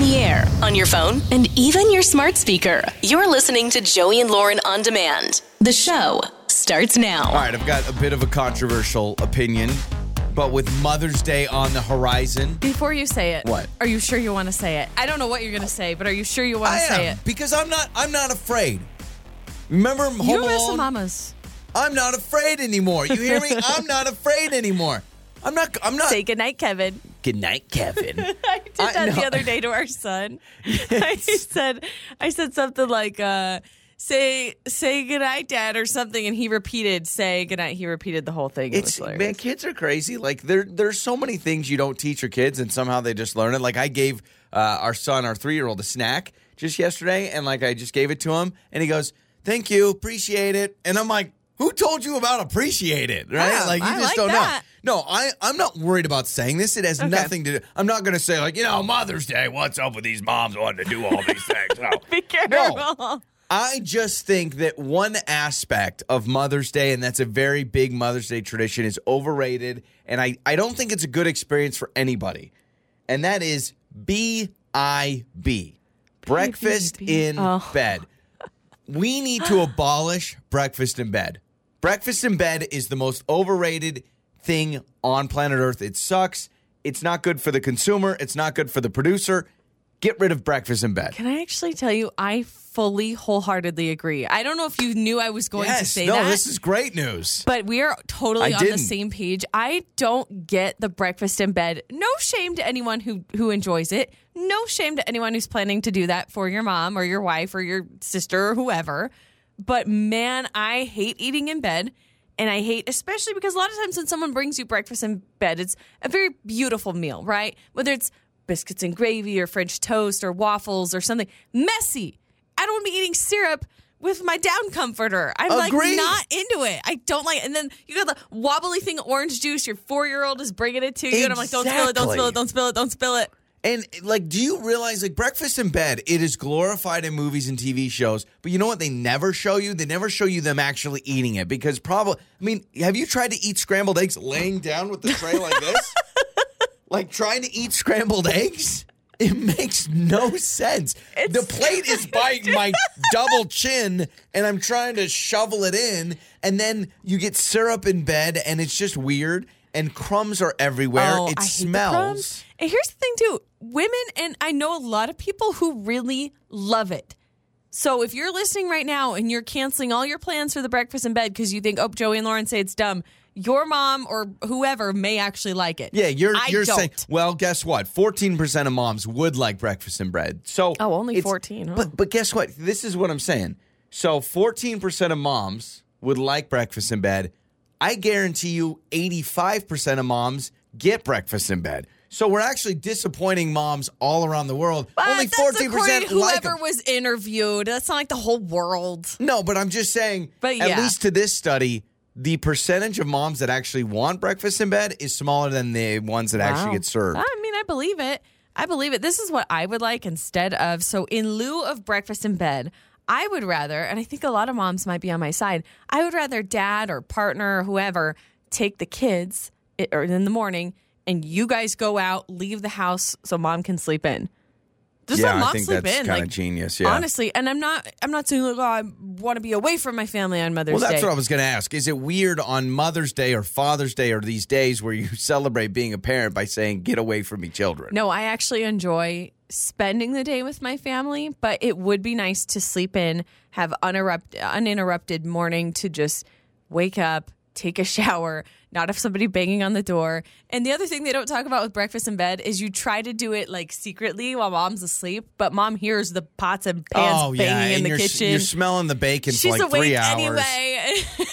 the air, on your phone, and even your smart speaker. You're listening to Joey and Lauren on demand. The show starts now. All right, I've got a bit of a controversial opinion, but with Mother's Day on the horizon, Before you say it, What? Are you sure you want to say it? I don't know what you're going to say, but are you sure you want I to say am it? because I'm not. I'm not afraid. Remember Home You miss the Alone? mamas. I'm not afraid anymore. You hear me? I'm not afraid anymore. I'm not. I'm not. Say goodnight, Kevin. Good night, Kevin. I did I that the other day to our son. I said, I said something like, uh, "Say, say goodnight, Dad," or something, and he repeated, "Say goodnight." He repeated the whole thing. It It's man, kids are crazy. Like there, there's so many things you don't teach your kids, and somehow they just learn it. Like I gave uh, our son, our three year old, a snack just yesterday, and like I just gave it to him, and he goes, "Thank you, appreciate it." And I'm like, "Who told you about appreciate it?" Right? Yeah, like you I just like don't that. know. No, I, I'm not worried about saying this. It has Okay. nothing to do. I'm not going to say like, you know, Mother's Day. What's up with these moms wanting to do all these things? No. Be careful. No. I just think that one aspect of Mother's Day, and that's a very big Mother's Day tradition, is overrated. And I, I don't think it's a good experience for anybody. And that is BIB breakfast B. in Oh. bed. We need to abolish breakfast in bed. Breakfast in bed is the most overrated thing on planet Earth. It sucks. It's not good for the consumer, it's not good for the producer. Get rid of breakfast in bed. Can I actually tell you, I fully, wholeheartedly agree. I don't know if you knew I was going to yes, say no, that. this is great news. But we are totally I on the didn't. same page. I don't get the breakfast in bed. No shame to anyone who who enjoys it. No shame to anyone who's planning to do that for your mom or your wife or your sister or whoever. But man, I hate eating in bed. And I hate, especially because a lot of times when someone brings you breakfast in bed, it's a very beautiful meal, right? Whether it's biscuits and gravy or French toast or waffles or something messy. I don't want to be eating syrup with my down comforter. I'm like Agreed. not into it. I don't like. And then you got the wobbly thing, orange juice. Your four year old is bringing it to you, and I'm like, don't spill it, don't spill it, don't spill it, don't spill it. And like, do you realize like breakfast in bed? It is glorified in movies and TV shows, but you know what? They never show you. They never show you them actually eating it because probably. I mean, have you tried to eat scrambled eggs laying down with the tray like this? like trying to eat scrambled eggs? It makes no sense. the plate is by my double chin, and I'm trying to shovel it in, and then you get syrup in bed, and it's just weird. And crumbs are everywhere. Oh, it I hate the smells. And here's the thing, too women, and I know a lot of people who really love it. So if you're listening right now and you're canceling all your plans for the breakfast in bed because you think, oh, Joey and Lauren say it's dumb, your mom or whoever may actually like it. Yeah, you're I you're don't. saying. Well, guess what? Fourteen percent of moms would like breakfast and bread. So Oh, only 14, oh. But but guess what? This is what I'm saying. So fourteen percent of moms would like breakfast in bed. I guarantee you, eighty five percent of moms get breakfast in bed. So we're actually disappointing moms all around the world. But only fourteen percent like whoever 'em. was interviewed. That's not like the whole world. No, but I'm just saying. But yeah. at least to this study. The percentage of moms that actually want breakfast in bed is smaller than the ones that actually get served. I mean, I believe it. I believe it. This is what I would like instead of so in lieu of breakfast in bed, I would rather, and I think a lot of moms might be on my side. I would rather dad or partner or whoever take the kids eh, or in the morning and you guys go out, leave the house so mom can sleep in. Just Yeah, let I mom think sleep that's in. kinda like, genius, yeah. honestly, and I'm not. I'm not saying like, oh, I want to be away from my family on Mother's Day. Well, that's Day. what I was going to ask. Is it weird on Mother's Day or Father's Day or these days where you celebrate being a parent by saying, get away from me, children? No, I actually enjoy spending the day with my family, but it would be nice to sleep in, have uninterrupt, uninterrupted morning to just wake up, take a shower, not have somebody banging on the door. And the other thing they don't talk about with breakfast in bed is you try to do it like secretly while mom's asleep, but mom hears the pots and pans oh, banging yeah. in the kitchen. You're smelling the bacon She's for like awake three hours. anyway.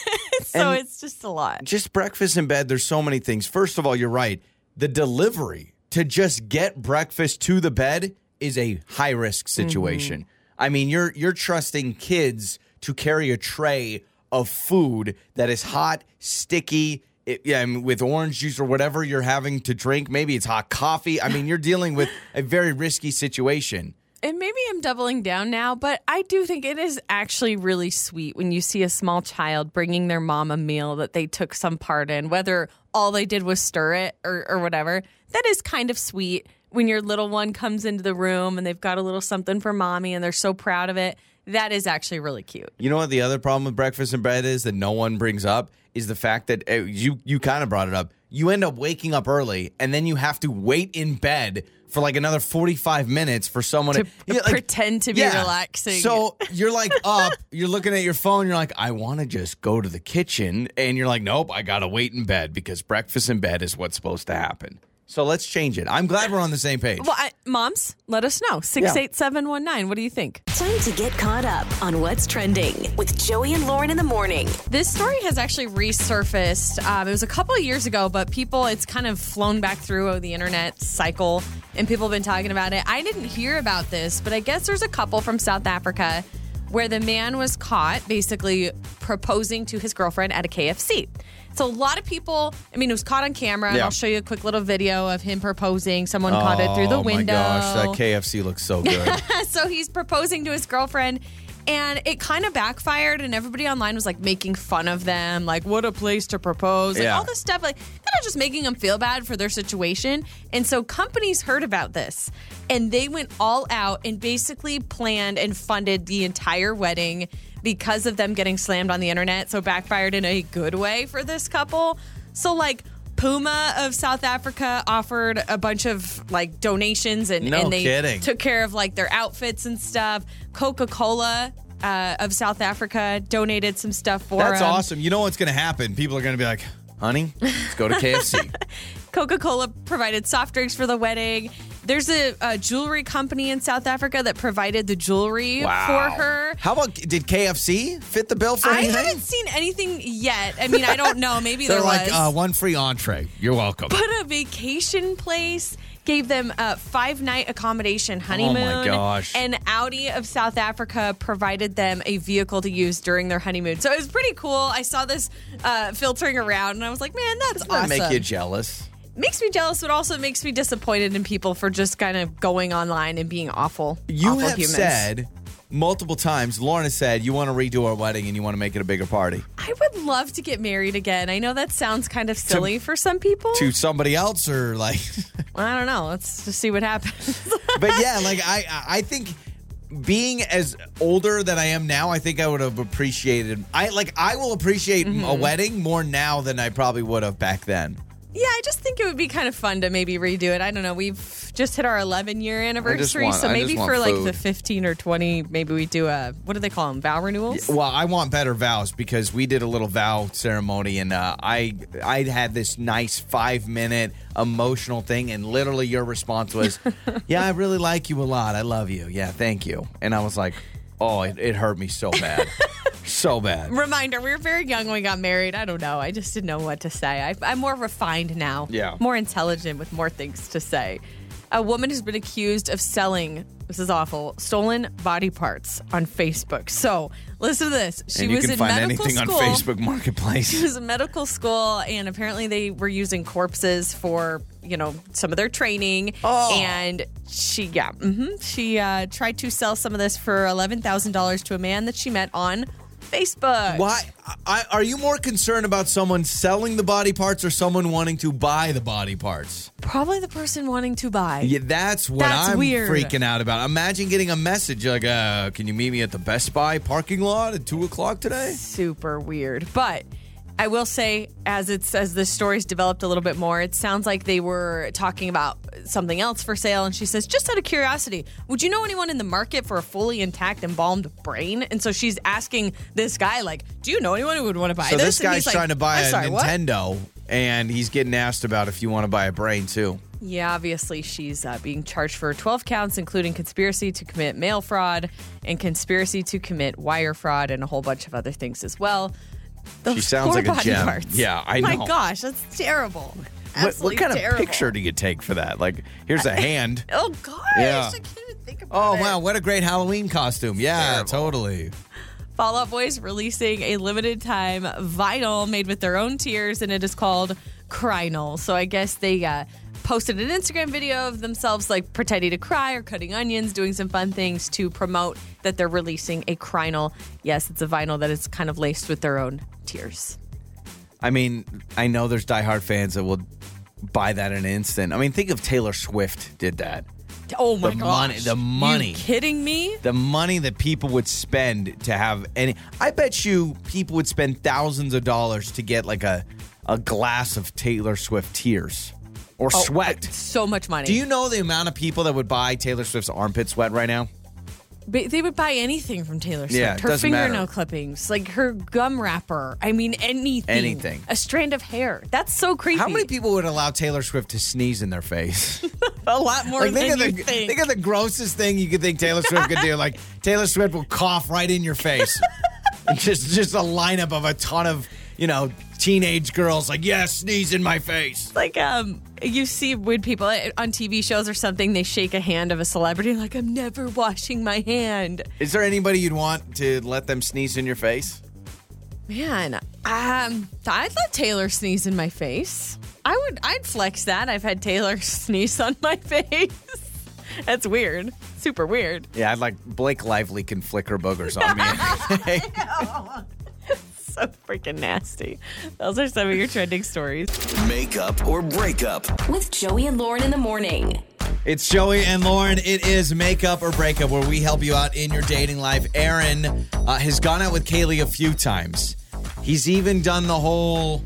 so And- it's just a lot. Just breakfast in bed, there's so many things. First of all, you're right. The delivery to just get breakfast to the bed is a high risk mm-hmm. situation. I mean, you're you're trusting kids to carry a tray of food that is hot, sticky, it, yeah, I mean, with orange juice or whatever you're having to drink. Maybe it's hot coffee. I mean, you're dealing with a very risky situation. And maybe I'm doubling down now, but I do think it is actually really sweet when you see a small child bringing their mom a meal that they took some part in, whether all they did was stir it or, or whatever. That is kind of sweet. when your little one comes into the room and they've got a little something for mommy and they're so proud of it. That is actually really cute. You know what the other problem with breakfast in bed is that no one brings up is the fact that uh, you you kind of brought it up. You end up waking up early and then you have to wait in bed for like another 45 minutes for someone To to, Yeah, like- pretend to be relaxing. So you're like up, you're looking at your phone, you're like, I want to just go to the kitchen. And you're like, nope, I got to wait in bed because breakfast in bed is what's supposed to happen. So let's change it. I'm glad we're on the same page. Well, I, moms, let us know. 68719. What do you think? Time to get caught up on what's trending with Joey and Lauren in the morning. This story has actually resurfaced. Um, it was a couple of years ago, but people, it's kind of flown back through the internet cycle, and people have been talking about it. I didn't hear about this, but I guess there's a couple from South Africa where the man was caught basically proposing to his girlfriend at a KFC. So a lot of people, I mean, it was caught on camera, and Yeah. I'll show you a quick little video of him proposing. Someone caught it through the oh window. my gosh, that KFC looks so good. so he's proposing to his girlfriend and it kind of backfired and everybody online was like making fun of them like what a place to propose like Yeah. all this stuff like kind of just making them feel bad for their situation and so companies heard about this and they went all out and basically planned and funded the entire wedding because of them getting slammed on the internet so backfired in a good way for this couple so like Puma of South Africa offered a bunch of like donations and, No and they kidding. took care of like their outfits and stuff. Coca Cola uh, of South Africa donated some stuff for That's them. awesome. You know what's going to happen? People are going to be like, honey, let's go to KFC. Coca Cola provided soft drinks for the wedding. There's a, a jewelry company in South Africa that provided the jewelry for her. How about, did KFC fit the bill for I anything? I haven't seen anything yet. I mean, I don't know. Maybe They're there like, uh, one free entree. You're welcome. but a vacation place gave them a five night accommodation honeymoon. Oh my gosh. And Audi of South Africa provided them a vehicle to use during their honeymoon. So it was pretty cool. I saw this uh, filtering around and I was like, man, that's Doesn't that make you jealous? Makes me jealous, but also makes me disappointed in people for just kind of going online and being awful. You awful have humans. said multiple times, Lauren has said, you want to redo our wedding and you want to make it a bigger party. I would love to get married again. I know that sounds kind of silly for some people. To somebody else or like, I don't know. Let's just see what happens. but yeah, like I, I think being as older than I am now, I think I would have appreciated. I like I will appreciate Mm-hmm. a wedding more now than I probably would have back then. Yeah, I just think it would be kind of fun to maybe redo it. I don't know. We've just hit our 11 year anniversary, want- so I maybe just want for like food. the 15 or 20, maybe we do a what do they call them? Vow renewals. Well, I want better vows because we did a little vow ceremony, and uh, I I had this nice five minute emotional thing, and literally your response was, "Yeah, I really like you a lot. I love you. Yeah, thank you." And I was like, "Oh, it, it hurt me so bad, so bad." Reminder: We were very young when we got married. I don't know. I just didn't know what to say. I, I'm more refined now. Yeah. more intelligent with more things to say. A woman has been accused of selling. This is awful. Stolen body parts on Facebook. So listen to this. She and you was can in find medical anything school. on Facebook Marketplace. She was in medical school, and apparently they were using corpses for you know some of their training. Oh. And she, yeah, hmm she uh, tried to sell some of this for eleven thousand dollars to a man that she met on Facebook. Why I, are you more concerned about someone selling the body parts or someone wanting to buy the body parts? Probably the person wanting to buy. Yeah, that's what That's I'm weird. freaking out about. Imagine getting a message like, uh, "Can you meet me at the Best Buy parking lot at two o'clock today?" Super weird, but. I will say, as it's as the story's developed a little bit more, it sounds like they were talking about something else for sale. And she says, just out of curiosity, would you know anyone in the market for a fully intact embalmed brain? And so she's asking this guy, like, do you know anyone who would want to buy So this? So this guy's he's like, trying to buy "I'm a sorry, what?" Nintendo, and he's getting asked about if you want to buy a brain too. Yeah, obviously she's uh, being charged for 12 counts, including conspiracy to commit mail fraud and conspiracy to commit wire fraud and a whole bunch of other things as well. Those She sounds like a gem. parts. Yeah, I My know. gosh, that's terrible. What, what kind terrible. of picture do you take for that? Like, here's a hand. Oh gosh, Yeah. I can't even think Oh about it. wow, what a great Halloween costume! Yeah, totally. Fall Out Boys releasing a limited time vinyl made with their own tears, and it is called Crynyl. So I guess they uh, posted an Instagram video of themselves like pretending to cry or cutting onions, doing some fun things to promote that they're releasing a Crynyl. Yes, it's a vinyl that is kind of laced with their own tears. I mean, I know there's diehard fans that will buy that in an instant. I mean, think of Taylor Swift did that. Oh my The gosh. money- the money. You kidding me? The money that people would spend to have any I bet you people would spend thousands of dollars to get like a a glass of Taylor Swift tears or Oh, sweat. So much money. Do you know the amount of people that would buy Taylor Swift's armpit sweat right now? Ba- They would buy anything from Taylor Swift. Yeah, her fingernail matter. clippings, like her gum wrapper. I mean, anything. Anything. A strand of hair. That's so creepy. How many people would allow Taylor Swift to sneeze in their face? A lot more like think than of you the think. think of the grossest thing you could think Taylor Swift could do. Like Taylor Swift will cough right in your face. And just just a lineup of a ton of you know teenage girls like yes sneeze in my face. like um you see when people on TV shows or something they shake a hand of a celebrity like I'm never washing my hand. Is there anybody you'd want to let them sneeze in your face? Man, um I'd let Taylor sneeze in my face. I would I'd flex that. I've had Taylor sneeze on my face. That's weird. Super weird. Yeah, I'd like Blake Lively can flick her boogers on me. So freaking nasty. Those are some of your trending stories. Makeup or breakup. With Joey and Lauren in the morning. It's Joey and Lauren. It is Makeup or Breakup, where we help you out in your dating life. Aaron uh, has gone out with Kaylee a few times. He's even done the whole,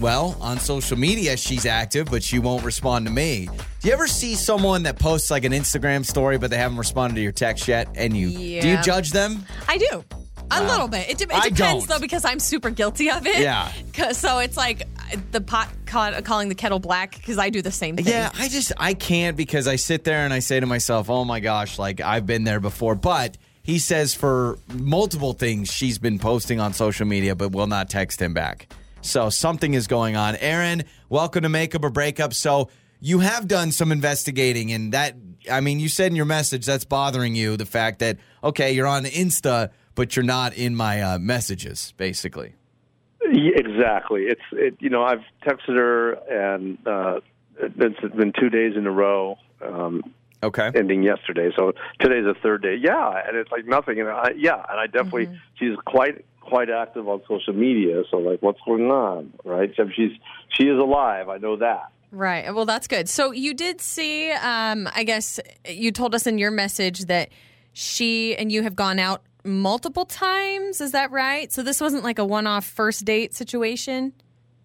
well, on social media, she's active, but she won't respond to me. Do you ever see someone that posts like an Instagram story, but they haven't responded to your text yet? And you, do you judge them? I do. A little bit. It, de- it depends though because I'm super guilty of it. Yeah. So it's like the pot ca- calling the kettle black because I do the same thing. Yeah, I just I can't because I sit there and I say to myself, "Oh my gosh, like I've been there before." But he says for multiple things she's been posting on social media but will not text him back. So something is going on. Aaron, welcome to Makeup or Breakup. So you have done some investigating and that I mean, you said in your message that's bothering you the fact that okay, you're on Insta but you're not in my uh, messages basically. Yeah, exactly. It's it. You know, I've texted her, and uh, it's been two days in a row, um, Okay. ending yesterday. So today's the third day. Yeah, and it's like nothing. And I, yeah, and I definitely she's quite quite active on social media. So like, what's going on, right? So she's she is alive. I know that. Right. Well, that's good. So you did see, um, I guess you told us in your message that she and you have gone out multiple times. Is that right? So this wasn't like a one off first date situation?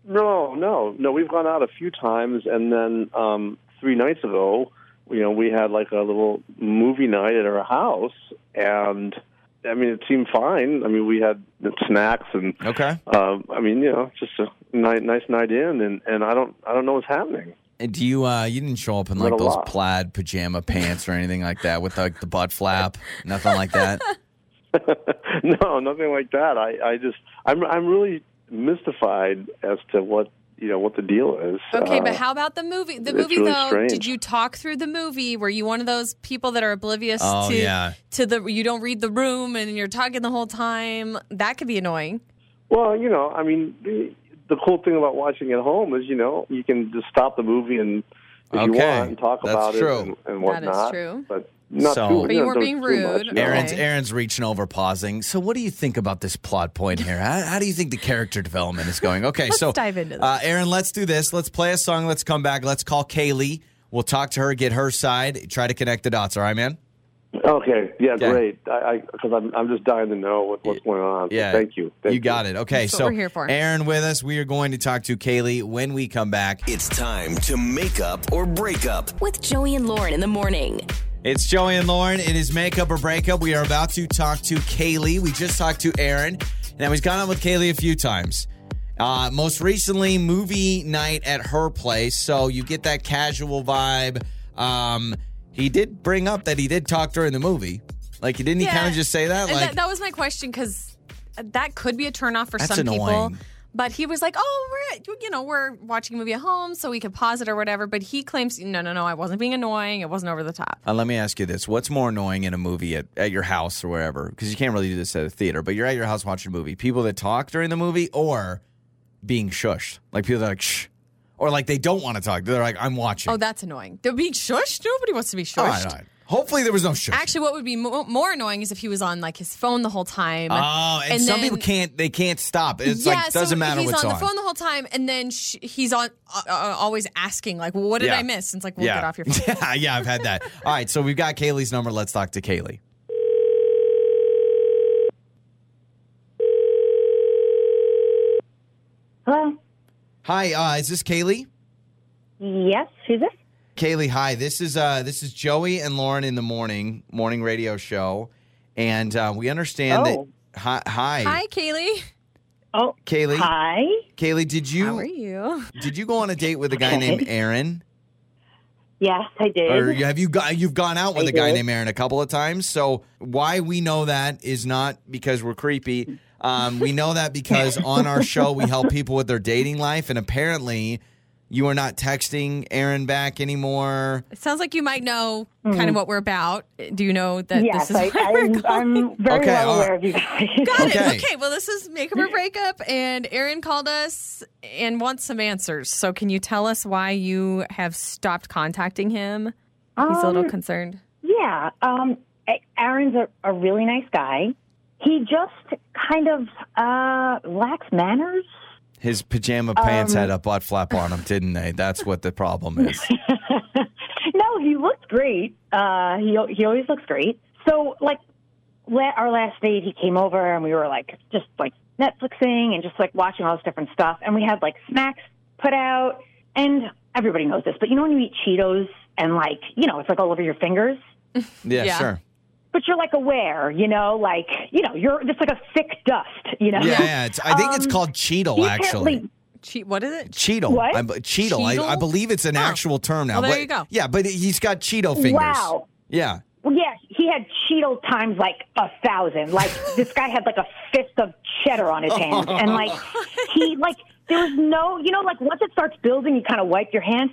No, no, no. We've gone out a few times, and then um, three nights ago, you know, we had like a little movie night at our house, and I mean, it seemed fine. I mean, we had snacks and Okay. um, I mean, you know, just a night, nice night in, and and I don't, I don't know what's happening. And do you uh you didn't show up in like those lot. plaid pajama pants or anything like that with like the butt flap? Nothing like that. no, nothing like that. I, I just, I'm, I'm really mystified as to what you know what the deal is. Okay, Uh, but how about the movie? The movie, really though, strange. did you talk through the movie? Were you one of those people that are oblivious Oh, to yeah. to the you don't read the room and you're talking the whole time? That could be annoying. Well, you know, I mean, the, the cool thing about watching at home is, you know, you can just stop the movie and if you want and talk that's about true. it and, and That is true. But not So- too, But you weren't being rude. much, you know. Aaron's Aaron's reaching over, pausing. So, what do you think about this plot point here? How, how do you think the character development is going? Okay, Let's so dive into this. Uh, Aaron, let's do this. Let's play a song. Let's come back. Let's call Kaylee. We'll talk to her, get her side, try to connect the dots. All right, man. Okay, yeah, Okay. great. I because I'm I'm just dying to know what, what's going on. So Yeah, thank you. Thank you got it. Okay, That's what so we're here for. Aaron with us. We are going to talk to Kaylee when we come back. It's time to make up or break up. With Joey and Lauren in the morning. It's Joey and Lauren. It is makeup or breakup. We are about to talk to Kaylee. We just talked to Aaron. Now he's gone on with Kaylee a few times. Uh, most recently, movie night at her place. So you get that casual vibe. Um, he did bring up that he did talk during the movie. Like, didn't he kind of just say that? Like, that, that was my question because that could be a turnoff for some people. But he was like, "Oh, we're you know we're watching a movie at home, so we could pause it or whatever." But he claims, "No, no, no, I wasn't being annoying. It wasn't over the top." Uh, let me ask you this: What's more annoying in a movie at, at your house or wherever? Because you can't really do this at a theater, but you're at your house watching a movie. People that talk during the movie, or being shushed, like people that are like shh, or like they don't want to talk. They're like, "I'm watching." Oh, that's annoying. They're being shushed. Nobody wants to be shushed. right, all right. Hopefully, there was no shush. Actually, what would be mo- more annoying is if he was on like his phone the whole time. Oh, and, And some then- people can't. They can't stop. It's yeah, like doesn't so matter he's what's on on. the phone the whole time, and then sh- he's on uh, uh, always asking like, well, "What did Yeah. I miss?" And it's like, "Well, yeah. get off your phone." yeah, yeah, I've had that. All right, so we've got Kaylee's number. Let's talk to Kaylee. Hello. Hi, uh, is this Kaylee? Yes. Who's this? Kaylee, hi. This is uh, this is Joey and Lauren in the morning morning radio show, and uh, we understand Oh. that. Hi, hi, Hi, Kaylee. Oh, Kaylee. hi. Kaylee, did you? How are you you? did you go on a date with a guy named Aaron? Yes, I did. Or have you got you've gone out with I a guy did. named Aaron a couple of times? So why we know that is not because we're creepy. Um, we know that because on our show we help people with their dating life, and apparently you are not texting Aaron back anymore. It sounds like you might know kind of what we're about. Do you know that Hmm. yes, this is I, why we're I'm. I'm very Okay, well all right. aware of you guys. Got Okay. it. Okay, well, this is Makeup or Breakup, and Aaron called us and wants some answers. So, can you tell us why you have stopped contacting him? He's a little Um, concerned. yeah. Um, Aaron's a, a really nice guy. He just kind of uh, lacks manners. His pajama pants Um, had a butt flap on them, didn't they? That's what the problem is. no, he looked great. Uh, he he always looks great. So, like, la- our last date, he came over and we were like just like Netflixing and just like watching all this different stuff. And we had like snacks put out, and everybody knows this, but you know when you eat Cheetos and like you know it's like all over your fingers, Yeah, Yeah. sure. But you're like aware, you know, like you know you're just like a thick dust, you know. Yeah, yeah. It's, I think it's Um, called Cheetle, actually. apparently- Che- what is it? Cheetle. What? I, Cheetle. I, Cheetle? I believe it's an Oh. actual term now. Well, there but- you go. Yeah, but he's got Cheeto fingers. Wow. Yeah. Well, yeah, he had Cheeto times like a thousand. Like this guy had like a fist of cheddar on his hands, and like he like there was no, you know, like once it starts building, you kind of wipe your hands.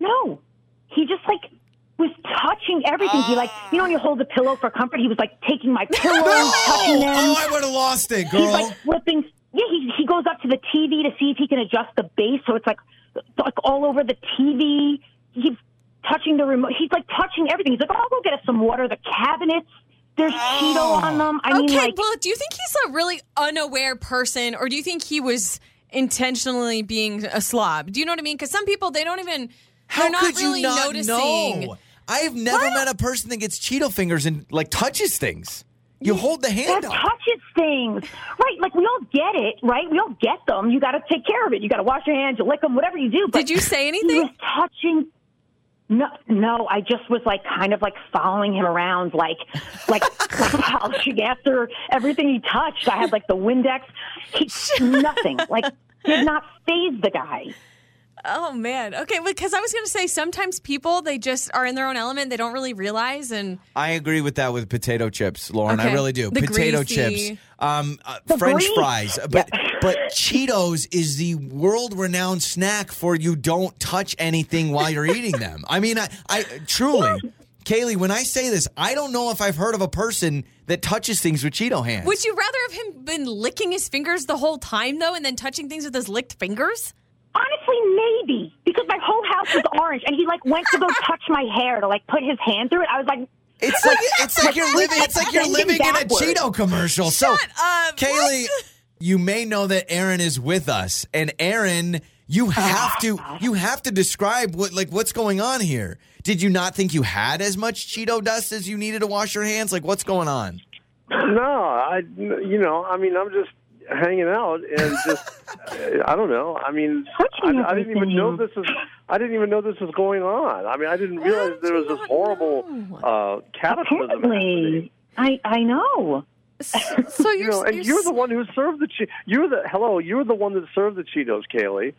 No, he just like was touching everything. He like, you know, when you hold the pillow for comfort, he was like taking my pillows, touching them. oh, I would have lost it, girl. He's like flipping. Yeah, he he goes up to the TV to see if he can adjust the bass, so it's like like all over the TV. He's touching the remote. He's like touching everything. He's like, "Oh, I'll go get us some water." The cabinets, there's oh. Cheeto on them. I mean, like, well, do you think he's a really unaware person, or do you think he was intentionally being a slob? Do you know what I mean? Because some people they don't even How they're not could really you not noticing. know? I have never met a person that gets Cheeto fingers and like touches things. You hold the hand that up. touches things, right? Like we all get it, right? We all get them. You got to take care of it. You got to wash your hands. You lick them, whatever you do. But Did you say He anything? was touching. No, no. I just was like kind of like following him around, like, like, like polishing after everything he touched. I had like the Windex. He, nothing. Like, did not phase the guy. Oh man. Okay, because I was going to say sometimes people they just are in their own element. They don't really realize and I agree with that with potato chips, Lauren. I really do. The potato greasy- chips, um, uh, French grease. fries, but but Cheetos is the world-renowned snack for you don't touch anything while you're eating them. I mean, I, I truly, Kaylee, when I say this, I don't know if I've heard of a person that touches things with Cheeto hands. would you rather have him been licking his fingers the whole time though, and then touching things with his licked fingers? Honestly, maybe because my whole house was orange, and he like went to go touch my hair to like put his hand through it. I was like, It's like it's like you're living. It's like you're living in a. Cheeto commercial. So, Shut up. Kaylee, you may know that Aaron is with us, and Aaron, you have to ah. you have to describe what like what's going on here. Did you not think you had as much Cheeto dust as you needed to wash your hands? Like, what's going on? No, I, you know, I mean, I'm just hanging out and just, I don't know. I mean, I, I didn't even know this everything. is. I didn't even know this was going on. I mean, I didn't realize there was this horrible uh, cataclysm. happening. apparently, I I know. So You you're, know, and you're you're the one who served the. Che- you're the hello. You're the one that served the Cheetos, Kaylee.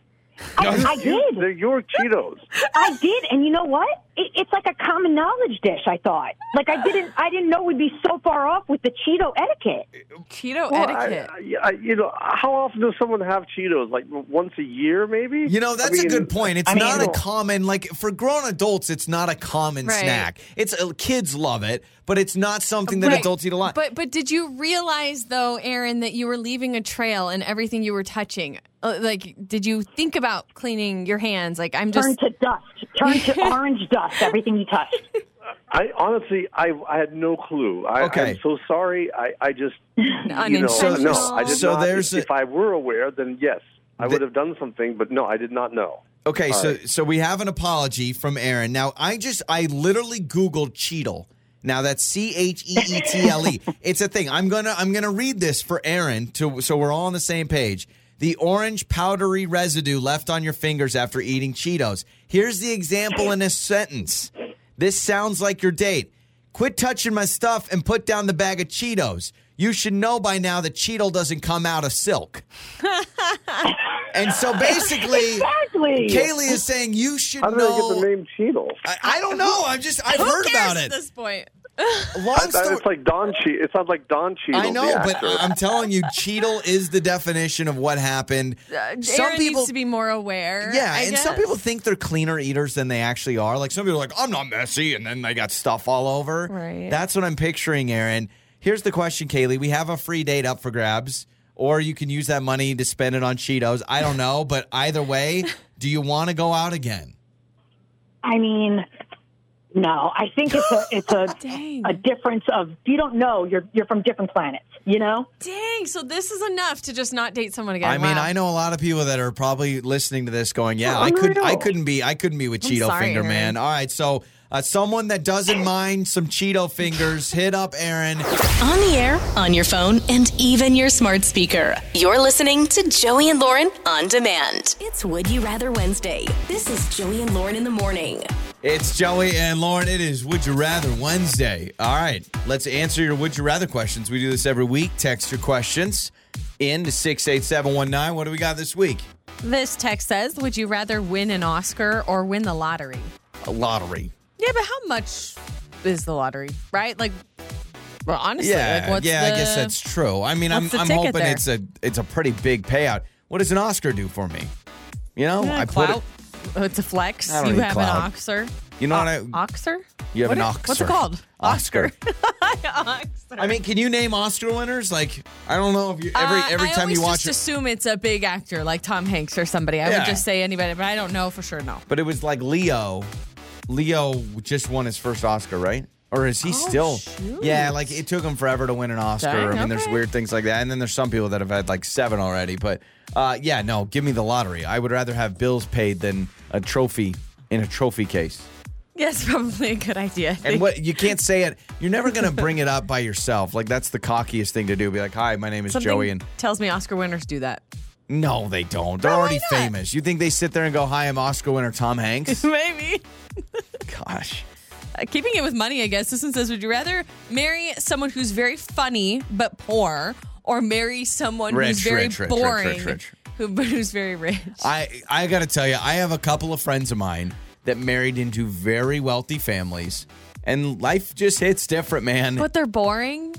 I, I did. They're your Cheetos. I did, and you know what? It, it's like a common knowledge dish. I thought, like I didn't, I didn't know we'd be so far off with the Cheeto etiquette. Cheeto Well, etiquette. I, I, you know, how often does someone have Cheetos? Like once a year, maybe. You know, that's I a mean, good point. It's I mean- not a common like for grown adults. It's not a common Right. snack. It's uh, kids love it, but it's not something that Right. adults eat a lot. But but did you realize though, Aaron, that you were leaving a trail in everything you were touching? Uh, Like, did you think about cleaning your hands? Like, I'm just Turn to dust. Turn to orange dust. Everything you touched. I honestly, I I had no clue. I, Okay. I'm so sorry. I I just you know, Unintentional. no, I did So not. there's if, a- if I were aware, then yes, I The- would have done something. But no, I did not know. Okay, All so right. so we have an apology from Aaron. Now, I just I literally googled Cheetle. Now that's C H E E T L E. It's a thing. I'm gonna I'm gonna read this for Aaron to so we're all on the same page. The orange powdery residue left on your fingers after eating Cheetos. Here's the example in a sentence. This sounds like your date. Quit touching my stuff and put down the bag of Cheetos. You should know by now that Cheeto doesn't come out of silk. and so basically, Exactly. Kaylee is saying you should How did know. I get the name Cheetle? I, I don't know. I'm just I've Who heard cares about at this point? Long story. It's like Don Cheadle. It sounds like Don Cheadle. I know, but. I'm telling you, Cheetle is the definition of what happened. Uh, some Aaron people, needs to be more aware. yeah, I and guess. some people think they're cleaner eaters than they actually are. Like some people are like, I'm not messy, and then they got stuff all over. Right. That's what I'm picturing, Aaron. Here's the question, Kaylee. We have a free date up for grabs, or you can use that money to spend it on Cheetos. I don't know, but either way, do you want to go out again? I mean, no. I think it's a it's a a difference of you don't know you're you're from different planets. You know. Dang, so this is enough to just not date someone again. I mean, I know a lot of people that are probably listening to this going, "Yeah, Oh, I could. I couldn't be, I couldn't be with I'm Cheeto sorry, Finger Aaron. Man." All right, so uh, someone that doesn't mind some Cheeto fingers, hit up Aaron. On the air, on your phone, and even your smart speaker. You're listening to Joey and Lauren on demand. It's Would You Rather Wednesday. This is Joey and Lauren in the morning. It's Joey and Lauren. It is Would You Rather Wednesday. All right, let's answer your Would You Rather questions. We do this every week. Text your questions in to six eight seven one nine. What do we got this week? This text says, "Would you rather win an Oscar or win the lottery?" A lottery. Yeah, but how much is the lottery, right? Like, well, honestly, Yeah, like what's yeah. the, I guess that's true. I mean, I'm, I'm hoping there? it's a it's a pretty big payout. What does an Oscar do for me? You know, Yeah, I put it. Oh, it's a flex. You have clout. an Oxer. You know what I? Oxer? You have What an is- What's it called? Oscar. Oxer. I mean, can you name Oscar winners? Like, I don't know if you every Uh, every I time you watch I just it. assume it's a big actor like Tom Hanks or somebody. I Yeah. would just say anybody, but I don't know for sure. No. But it was like Leo. Leo just won his first Oscar, right? Or is he Oh, still? shoot. Yeah, like it took him forever to win an Oscar. Dang, I mean, there's weird things like that, and then there's some people that have had like seven already. But uh, yeah, no, give me the lottery. I would rather have bills paid than a trophy in a trophy case. Yes, probably a good idea. And what you can't say it. You're never gonna bring it up by yourself. Like that's the cockiest thing to do. Be like, "Hi, my name is Something Joey," and tells me Oscar winners do that. No, they don't. They're why already not? famous. You think they sit there and go, "Hi, I'm Oscar winner Tom Hanks"? Maybe. Gosh. Uh, keeping it with money, I guess. This one says, "Would you rather marry someone who's very funny but poor, or marry someone Rich, who's very rich, rich, boring, rich, rich. Who, but who's very rich?" I I got to tell you, I have a couple of friends of mine that married into very wealthy families, and life just hits different, man. but they're boring.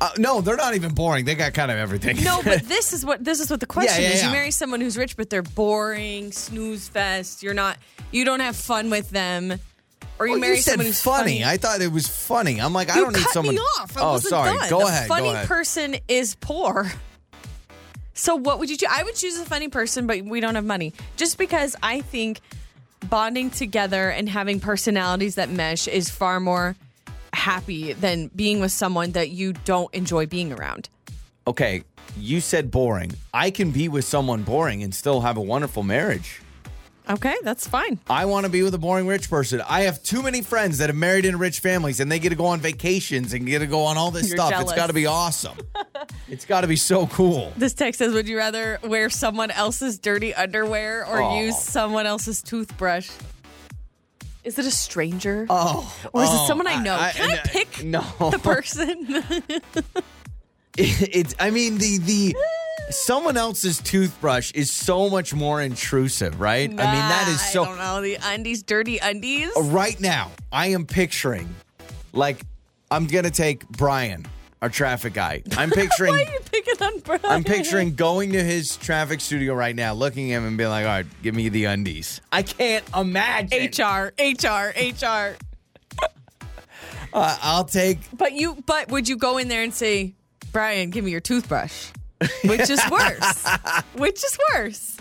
Uh, no, they're not even boring. They got kind of everything. No, but this is what this is what the question yeah, is. yeah. You marry someone who's rich, but they're boring, snooze fest. You're not. You don't have fun with them. Or you Well, marry you said someone who's funny. I thought it was funny. I'm like, I you don't need someone. me off. I oh, sorry. done. Go the ahead. Funny go ahead. person is poor. So what would you choose? I would choose a funny person, but we don't have money. Just because I think bonding together and having personalities that mesh is far more happy than being with someone that you don't enjoy being around. okay, you said boring. I can be with someone boring and still have a wonderful marriage. Okay, that's fine. I want to be with a boring rich person. I have too many friends that have married into rich families and they get to go on vacations and get to go on all this You're stuff. jealous. It's got to be awesome. it's got to be so cool. This text says, "Would you rather wear someone else's dirty underwear or Oh. use someone else's toothbrush?" Is it a stranger? Oh, Or is oh, it someone I know? Can I, I- pick no. the person? it's i mean the the someone else's toothbrush is so much more intrusive right i mean that is so. I don't know the undies, dirty undies. right now i am picturing like i'm gonna take brian our traffic guy i'm picturing Why are you picking on Brian? i'm picturing going to his traffic studio right now looking at him and being like all right give me the undies i can't imagine HR, HR, HR. Uh, i'll take But you, but would you go in there and say, Brian, give me your toothbrush? Which is worse? Which is worse?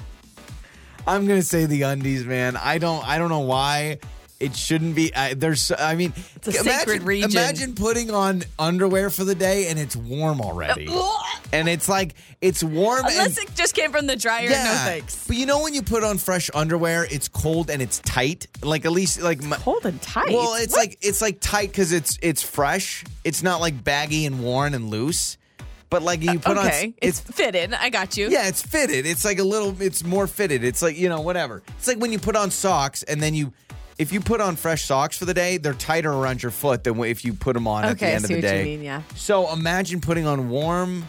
I'm gonna say the undies, man. I don't I don't know why. It shouldn't be. I, there's. I mean, It's a sacred region. Imagine putting on underwear for the day and it's warm already, and it's like it's warm. Unless and, it just came from the dryer, no thanks. But you know when you put on fresh underwear, it's cold and it's tight. Like at least like my, Cold and tight. Well, it's What? like it's like tight because it's it's fresh. It's not like baggy and worn and loose. But like you put on, okay, it's, fitted. I got you. yeah, it's fitted. It's like a little. It's more fitted. It's like you know whatever. It's like when you put on socks and then you. If you put on fresh socks for the day, they're tighter around your foot than if you put them on at the Okay, end of the what you day. mean, yeah. So imagine putting on warm,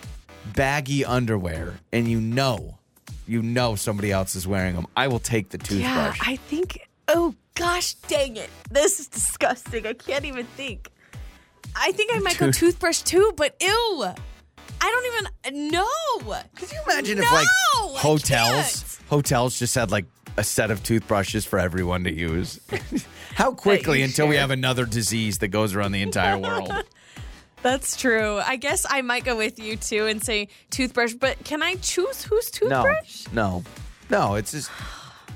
baggy underwear, and you know, you know somebody else is wearing them. I will take the toothbrush. Yeah, I think. Oh gosh, dang it! This is disgusting. I can't even think. I think I might go toothbrush too, but ew. I don't even know. Could you imagine no, if like hotels. Hotels just had like a set of toothbrushes for everyone to use? How quickly until we have another disease that goes around the entire world? That's true. I guess I might go with you too and say toothbrush. But can I choose whose toothbrush? no, no. no It's just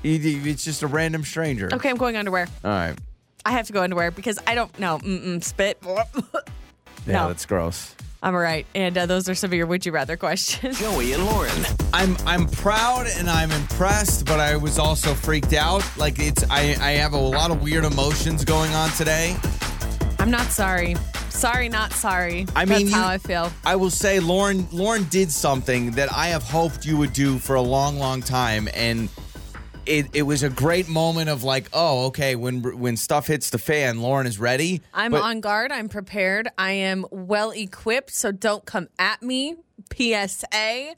it's just a random stranger. Okay, I'm going underwear. All right. I have to go underwear because I don't know. Mm-mm, spit. Yeah, No. that's gross. I'm all right. And uh, those are some of your would you rather questions. Joey and Lauren. I'm I'm proud and I'm impressed, but I was also freaked out. Like it's I I have a lot of weird emotions going on today. I'm not sorry. Sorry, not sorry. I mean, That's you- how I feel. I will say Lauren Lauren did something that I have hoped you would do for a long, long time, and it, it was a great moment of like, oh, okay, when when stuff hits the fan, Lauren is ready. I'm But on guard. I'm prepared. I am well equipped. So don't come at me. PSA.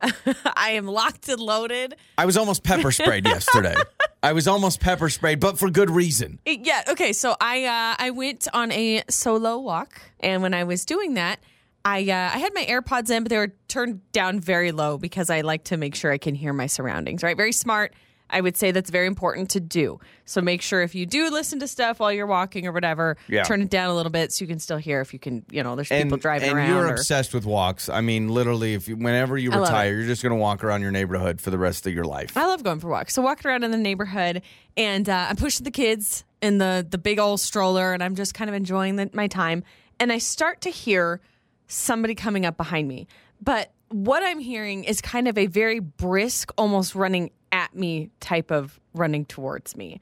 I am locked and loaded. I was almost pepper sprayed yesterday. I was almost pepper sprayed, but for good reason. Yeah. Okay. So I uh, I went on a solo walk, and when I was doing that, I uh, I had my AirPods in, but they were turned down very low because I like to make sure I can hear my surroundings. Right. Very smart. I would say that's very important to do. So make sure if you do listen to stuff while you're walking or whatever, Yeah. turn it down a little bit so you can still hear if you can. You know, there's And, people driving and around. you're or- obsessed with walks. I mean, literally, if you, whenever you retire, you're just going to walk around your neighborhood for the rest of your life. I love going for walks. So walking around in the neighborhood, and uh, I'm pushing the kids in the the big old stroller, and I'm just kind of enjoying the, my time. And I start to hear somebody coming up behind me, but what I'm hearing is kind of a very brisk, almost running at me type of running towards me.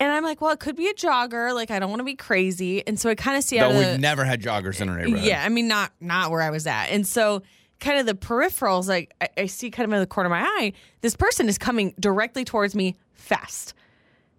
And I'm like, well, it could be a jogger. Like, I don't want to be crazy. And so I kind of see. Though we've never had joggers in our neighborhood. yeah, I mean, not not where I was at, and so kind of the peripherals, like I, I see kind of in the corner of my eye, this person is coming directly towards me fast,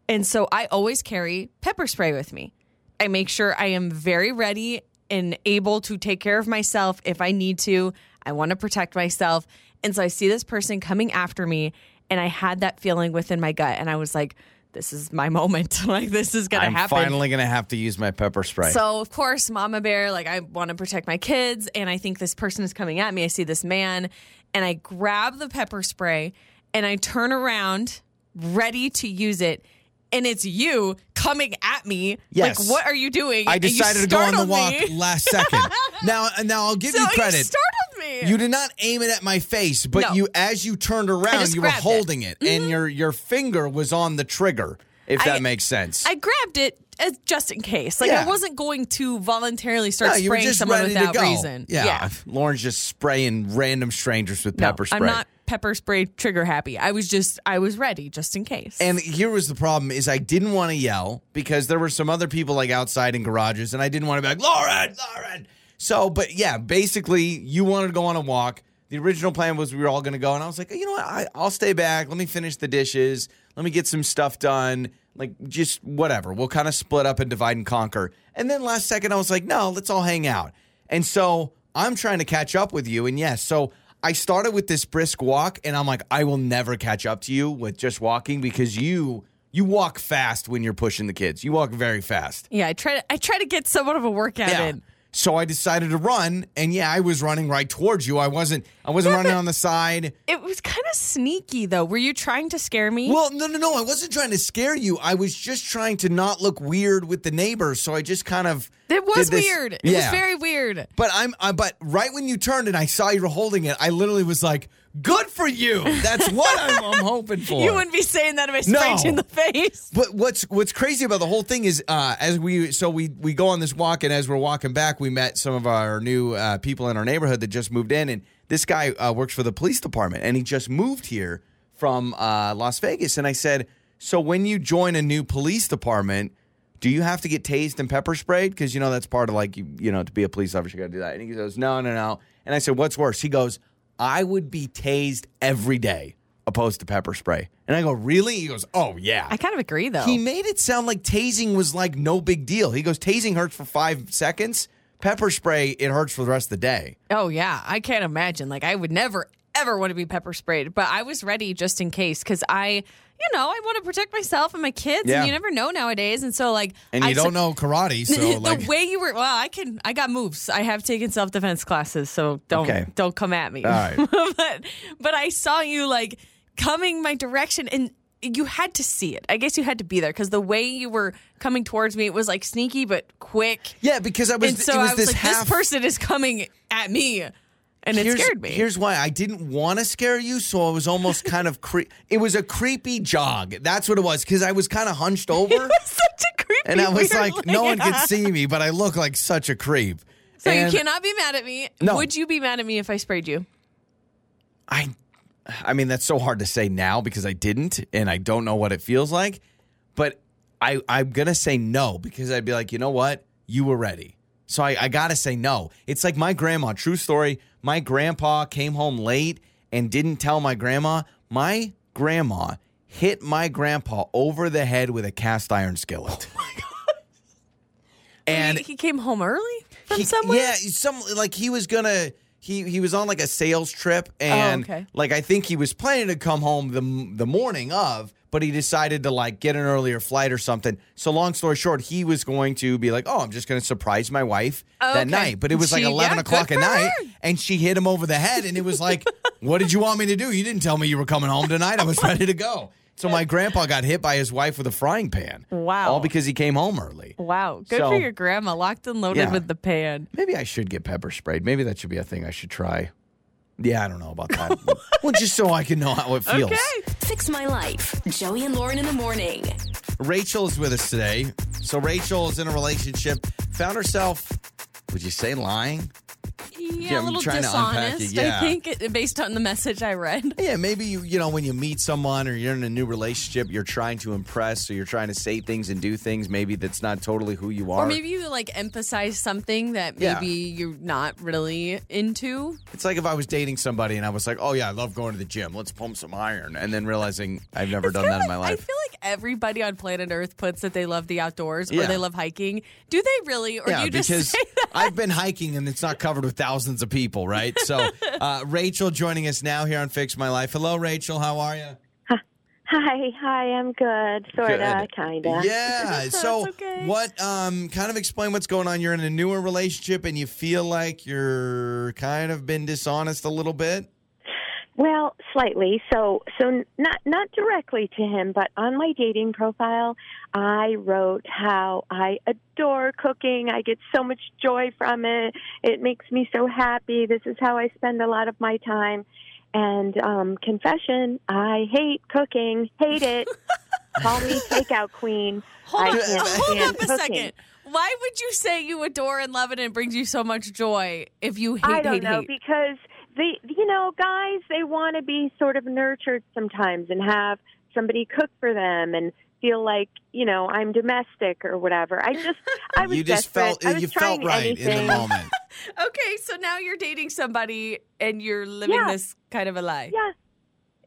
and so I always carry pepper spray with me. I make sure I am very ready and able to take care of myself if I need to. I want to protect myself, and so I see this person coming after me, and I had that feeling within my gut, and I was like. This is my moment. like this is gonna I'm happen. finally going to have to use my pepper spray. So of course, Mama Bear, like I want to protect my kids, and I think this person is coming at me. I see this man, and I grab the pepper spray and I turn around, ready to use it, and it's you coming at me. Yes. Like, what are you doing? I you decided to go on the walk me. last second. now, now I'll give So you you credit. startled me. You did not aim it at my face, but No. you, as you turned around, you were grabbed it. Mm-hmm. holding it, and your your finger was on the trigger. If that I- makes sense. I grabbed it as just in case. Like Yeah. I wasn't going to voluntarily start no, spraying someone ready without to go. reason. Yeah. Lauren's just spraying random strangers with No, pepper spray. I'm not pepper spray trigger happy. I was just I was ready just in case. And here was the problem: is I didn't want to yell because there were some other people like outside in garages, and I didn't want to be like Lauren, Lauren. So, but yeah, basically, you wanted to go on a walk. The original plan was we were all going to go, and I was like, you know what? I, I'll stay back. Let me finish the dishes. Let me get some stuff done. Like just whatever. We'll kind of split up and divide and conquer. And then last second, I was like, no, let's all hang out. And so I'm trying to catch up with you. And yes, so I started with this brisk walk, and I'm like, I will never catch up to you with just walking because you you walk fast when you're pushing the kids. You walk very fast. yeah, I try to I try to get somewhat of a workout in. So I decided to run, and yeah, I was running right towards you. I wasn't. I wasn't running on the side. It was kind of sneaky though. Were you trying to scare me? Well, no, no, no. I wasn't trying to scare you. I was just trying to not look weird with the neighbors. So I just kind of It was this- weird. It Yeah. was very weird. But I'm, uh, but right when you turned and I saw you were holding it, I literally was like, "Good for you." That's what I'm, I'm hoping for. You wouldn't be saying that if I No. sprayed you in the face. But what's what's crazy about the whole thing is, uh, as we so we we go on this walk, and as we're walking back, we met some of our new uh, people in our neighborhood that just moved in, and this guy uh, works for the police department, and he just moved here from uh, Las Vegas, and I said, so when you join a new police department. Do you have to get tased and pepper sprayed? Because you know that's part of like you, you know to be a police officer, you got to do that. And he goes, no, no, no. And I said, what's worse? He goes, I would be tased every day opposed to pepper spray. And I go, really? He goes, oh yeah. I kind of agree, though. He made it sound like tasing was like no big deal. He goes, tasing hurts for five seconds. Pepper spray, it hurts for the rest of the day. Oh yeah, I can't imagine. Like I would never ever want to be pepper sprayed, but I was ready just in case because I, you know, I want to protect myself and my kids, Yeah. and you never know nowadays. And so like, And you I don't know karate, so the like, way you were. Well, I can. I got moves. I have taken self defense classes, so don't Okay. don't come at me. Right. but but I saw you like coming my direction and. You had to see it. I guess you had to be there because the way you were coming towards me, it was like sneaky but quick. yeah, because I was, and so it was I was this like, half. this person is coming at me, and it here's, scared me. Here's why I didn't want to scare you, so I was almost kind of cre- It was a creepy jog. That's what it was because I was kind of hunched over, such a creepy. and I was like, no one could see me, but I look like such a creep. So And you cannot be mad at me. No. Would you be mad at me if I sprayed you? I I mean that's so hard to say now because I didn't and I don't know what it feels like. But I I'm gonna say no because I'd be like, you know what? You were ready. So I, I gotta say no. It's like my grandma, true story. My grandpa came home late and didn't tell my grandma. My grandma hit my grandpa over the head with a cast iron skillet. Oh my god. And he, he came home early from he- somewhere. Yeah, some like he was gonna. He he was on like a sales trip, oh, and Oh, okay. like I think he was planning to come home the the morning of, but he decided to like get an earlier flight or something. So long story short, he was going to be like, "Oh, I'm just going to surprise my wife Oh, that night." But it was like She- 11 yeah, o'clock at night, her. and she hit him over the head, and it was like, "What did you want me to do? You didn't tell me you were coming home tonight. I was ready to go." So my grandpa got hit by his wife with a frying pan. Wow. All because he came home early. Wow, good So- for your grandma. Locked and loaded Yeah. with the pan. Maybe I should get pepper sprayed. Maybe that should be a thing I should try. Yeah, I don't know about that. well, just so I can know how it feels. Okay. Fix My Life. Joey and Lauren in the morning. Rachel is with us today. So Rachel is in a relationship, found herself, would you say lying? Yeah, I'm a little trying to unpack dishonest. yeah. I think it- based on the message I read. Yeah, maybe you you know when you meet someone or you're in a new relationship, you're trying to impress, or you're trying to say things and do things maybe that's not totally who you are. Or maybe you like emphasize something that Yeah. maybe you're not really into. it's like if I was dating somebody and I was like, "Oh yeah, I love going to the gym. Let's pump some iron," and then realizing I've never done that in my life. I feel like everybody on planet Earth puts that they love the outdoors or they love hiking. Do they really? Or yeah, do you just because say that? I've been hiking and it's not covered with thousands of people, right? So, uh, Rachel joining us now here on Fix My Life. Hello, Rachel. How are you? Hi, hi, I'm good. Sorta, kinda. Yeah. so, okay. what? Um, kind of explain what's going on. You're in a newer relationship and you feel like you're kind of been dishonest a little bit. Well, slightly. So, so not not directly to him, but on my dating profile, I wrote how I adore cooking. I get so much joy from it. It makes me so happy. This is how I spend a lot of my time. And um, confession, I hate cooking. Hate it. Call me takeout queen. Hold on, hold up a cooking. second. Why would you say you adore and love it and it brings you so much joy if you hate, I don't hate, know hate? because the you know guys they want to be sort of nurtured sometimes and have somebody cook for them and feel like you know I'm domestic or whatever. I just I was you just desperate. felt I was you felt trying right anything. in the moment. Okay, so now you're dating somebody and you're living Yeah. this kind of a lie. Yeah.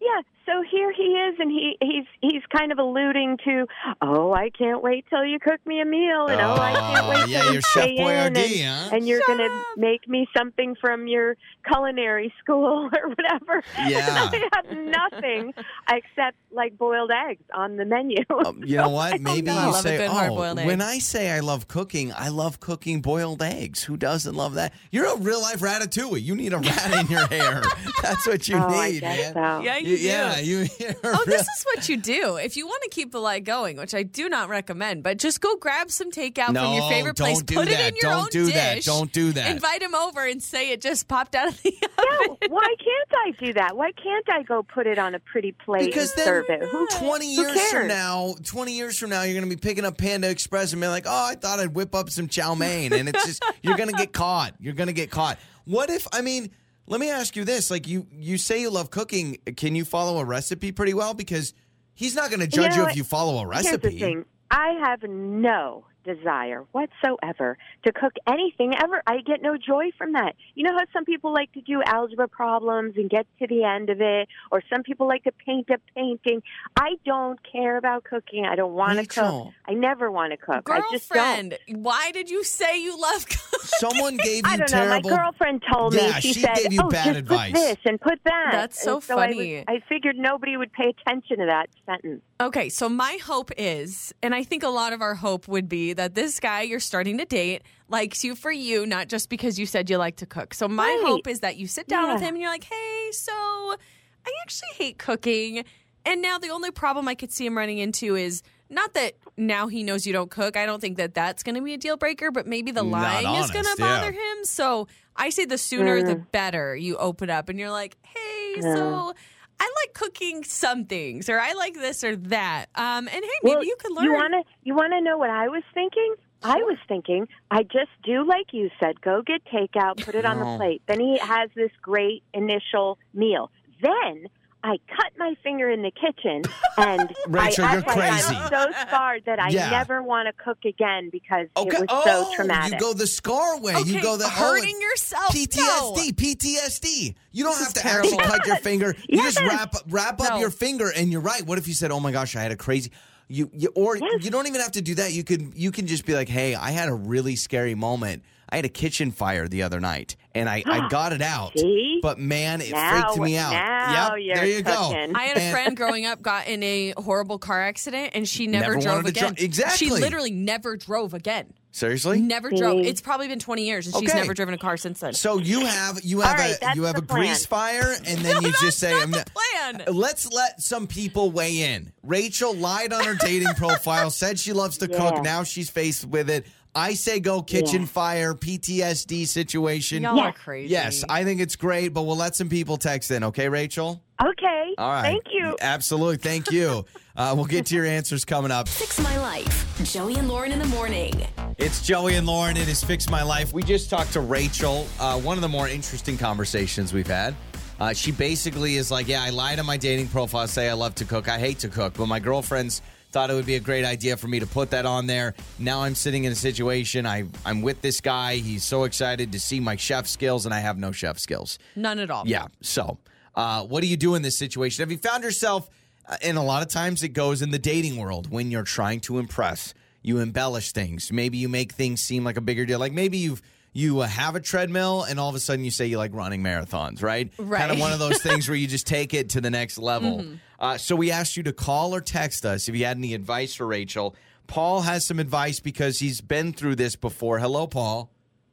Yeah, so here he is, and he he's he's kind of alluding to, oh, I can't wait till you cook me a meal, and oh, I can't Oh, wait yeah, till you're Chef stay in, Boyardee, and, huh? and you're Shut gonna up. make me something from your culinary school or whatever. Yeah. And I have nothing except like boiled eggs on the menu. Um, you know what? Maybe know. You say, "Oh, hard-boiled egg." when I say I love cooking, I love cooking boiled eggs. Who doesn't love that? You're a real life ratatouille. You need a rat in your hair. That's what you oh, I need, guess man. so. Yeah, you Y- Yeah, Yeah, you. Oh, this is what you do if you want to keep the light going, which I do not recommend. But just go grab some takeout from your favorite don't place, do put that. it in your Don't own do that. Don't do that. Invite him over and say it just popped out of the No, oven. why can't I do that? Why can't I go put it on a pretty plate Because and then serve it? Who, 20 who years from now, 20 years from now, you're going to be picking up Panda Express and be like, oh, I thought I'd whip up some chow mein. And it's just, you're going to get caught. You're going to get caught. What if, I mean, let me ask you this. Like, you, you say you love cooking. Can you follow a recipe pretty well? Because he's not going to judge know you, if you follow a Here's recipe. the thing. I have no desire whatsoever to cook anything ever. I get no joy from that. You know how some people like to do algebra problems and get to the end of it, or some people like to paint a painting. I don't care about cooking. I don't want to cook. I never want to cook. I just don't. Girlfriend, why did you say you love cooking? Someone gave you I don't terrible. know. My girlfriend told Yeah, me she, she said, gave you "Oh, bad just advice." put this and put that." That's so And so I was- funny. I, figured nobody would pay attention to that sentence. Okay, so my hope is, and I think a lot of our hope would be that this guy you're starting to date likes you for you, not just because you said you like to cook. So my Right. hope is that you sit down with him and you're like, hey, so I actually hate cooking. And now the only problem I could see him running into is not that now he knows you don't cook. I don't think that that's going to be a deal breaker, but maybe the Not lying is going to honest, yeah. bother him. So I say the sooner the mm. better you open up and you're like, hey, so I like cooking some things, or I like this or that. Um, and hey, maybe well, you could learn. You want to you want to know what I was thinking? I was thinking I just do like you said. Go get takeout, put it on the plate. Then he has this great initial meal. Then I cut my finger in the kitchen and Rachel, I you're act crazy. I'm so scarred that I Yeah. never want to cook again because Okay. it was oh, so traumatic. you go the scar way. okay, you go the oh, hurting yourself. PTSD, No. PTSD. You don't This have is to actually cut your finger. You just Yes. wrap wrap up No. your finger, and you're right. What if you said, "Oh my gosh, I had a crazy." You, you or Yes. you don't even have to do that. You could you can just be like, "Hey, I had a really scary moment. I had a kitchen fire the other night, and I, I got it out. See? But man, it Now- freaked me out. now yep, you're there you cooking. go. I had a friend growing up got in a horrible car accident and she never, Never drove wanted to dri- again. Exactly. She literally never drove again. Seriously. Never drove. It's probably been 20 years and she's never driven a car since then. So you have you have right, a you have the a grease fire, and then you just say, I'm not not- the plan. Uh, let's let some people weigh in. Rachel lied on her dating profile, said she loves to Yeah. cook. Now she's faced with it. I say go kitchen Yeah. fire, PTSD situation. Y'all are Yes. crazy. Yes, I think it's great, but we'll let some people text in, okay, Rachel? okay. All right. Thank you. Absolutely. Thank you. uh, we'll get to your answers coming up. Fix My Life. Joey and Lauren in the morning. It's Joey and Lauren. It is Fix My Life. We just talked to Rachel. Uh, one of the more interesting conversations we've had. Uh, she basically is like, Yeah, I lied on my dating profile, say I love to cook. I hate to cook, but my girlfriends thought it would be a great idea for me to put that on there. Now I'm sitting in a situation. I, I'm with this guy. He's so excited to see my chef skills, and I have no chef skills. None at all. Yeah. So, uh, what do you do in this situation? Have you found yourself, uh, and a lot of times it goes in the dating world when you're trying to impress, you embellish things. Maybe you make things seem like a bigger deal. Like maybe you've you uh, have a treadmill, and all of a sudden you say you like running marathons, right? Right. Kind of one of those things where you just take it to the next level. Uh, so we asked you to call or text us if you had any advice for Rachel. Paul has some advice because he's been through this before. Hello, Paul.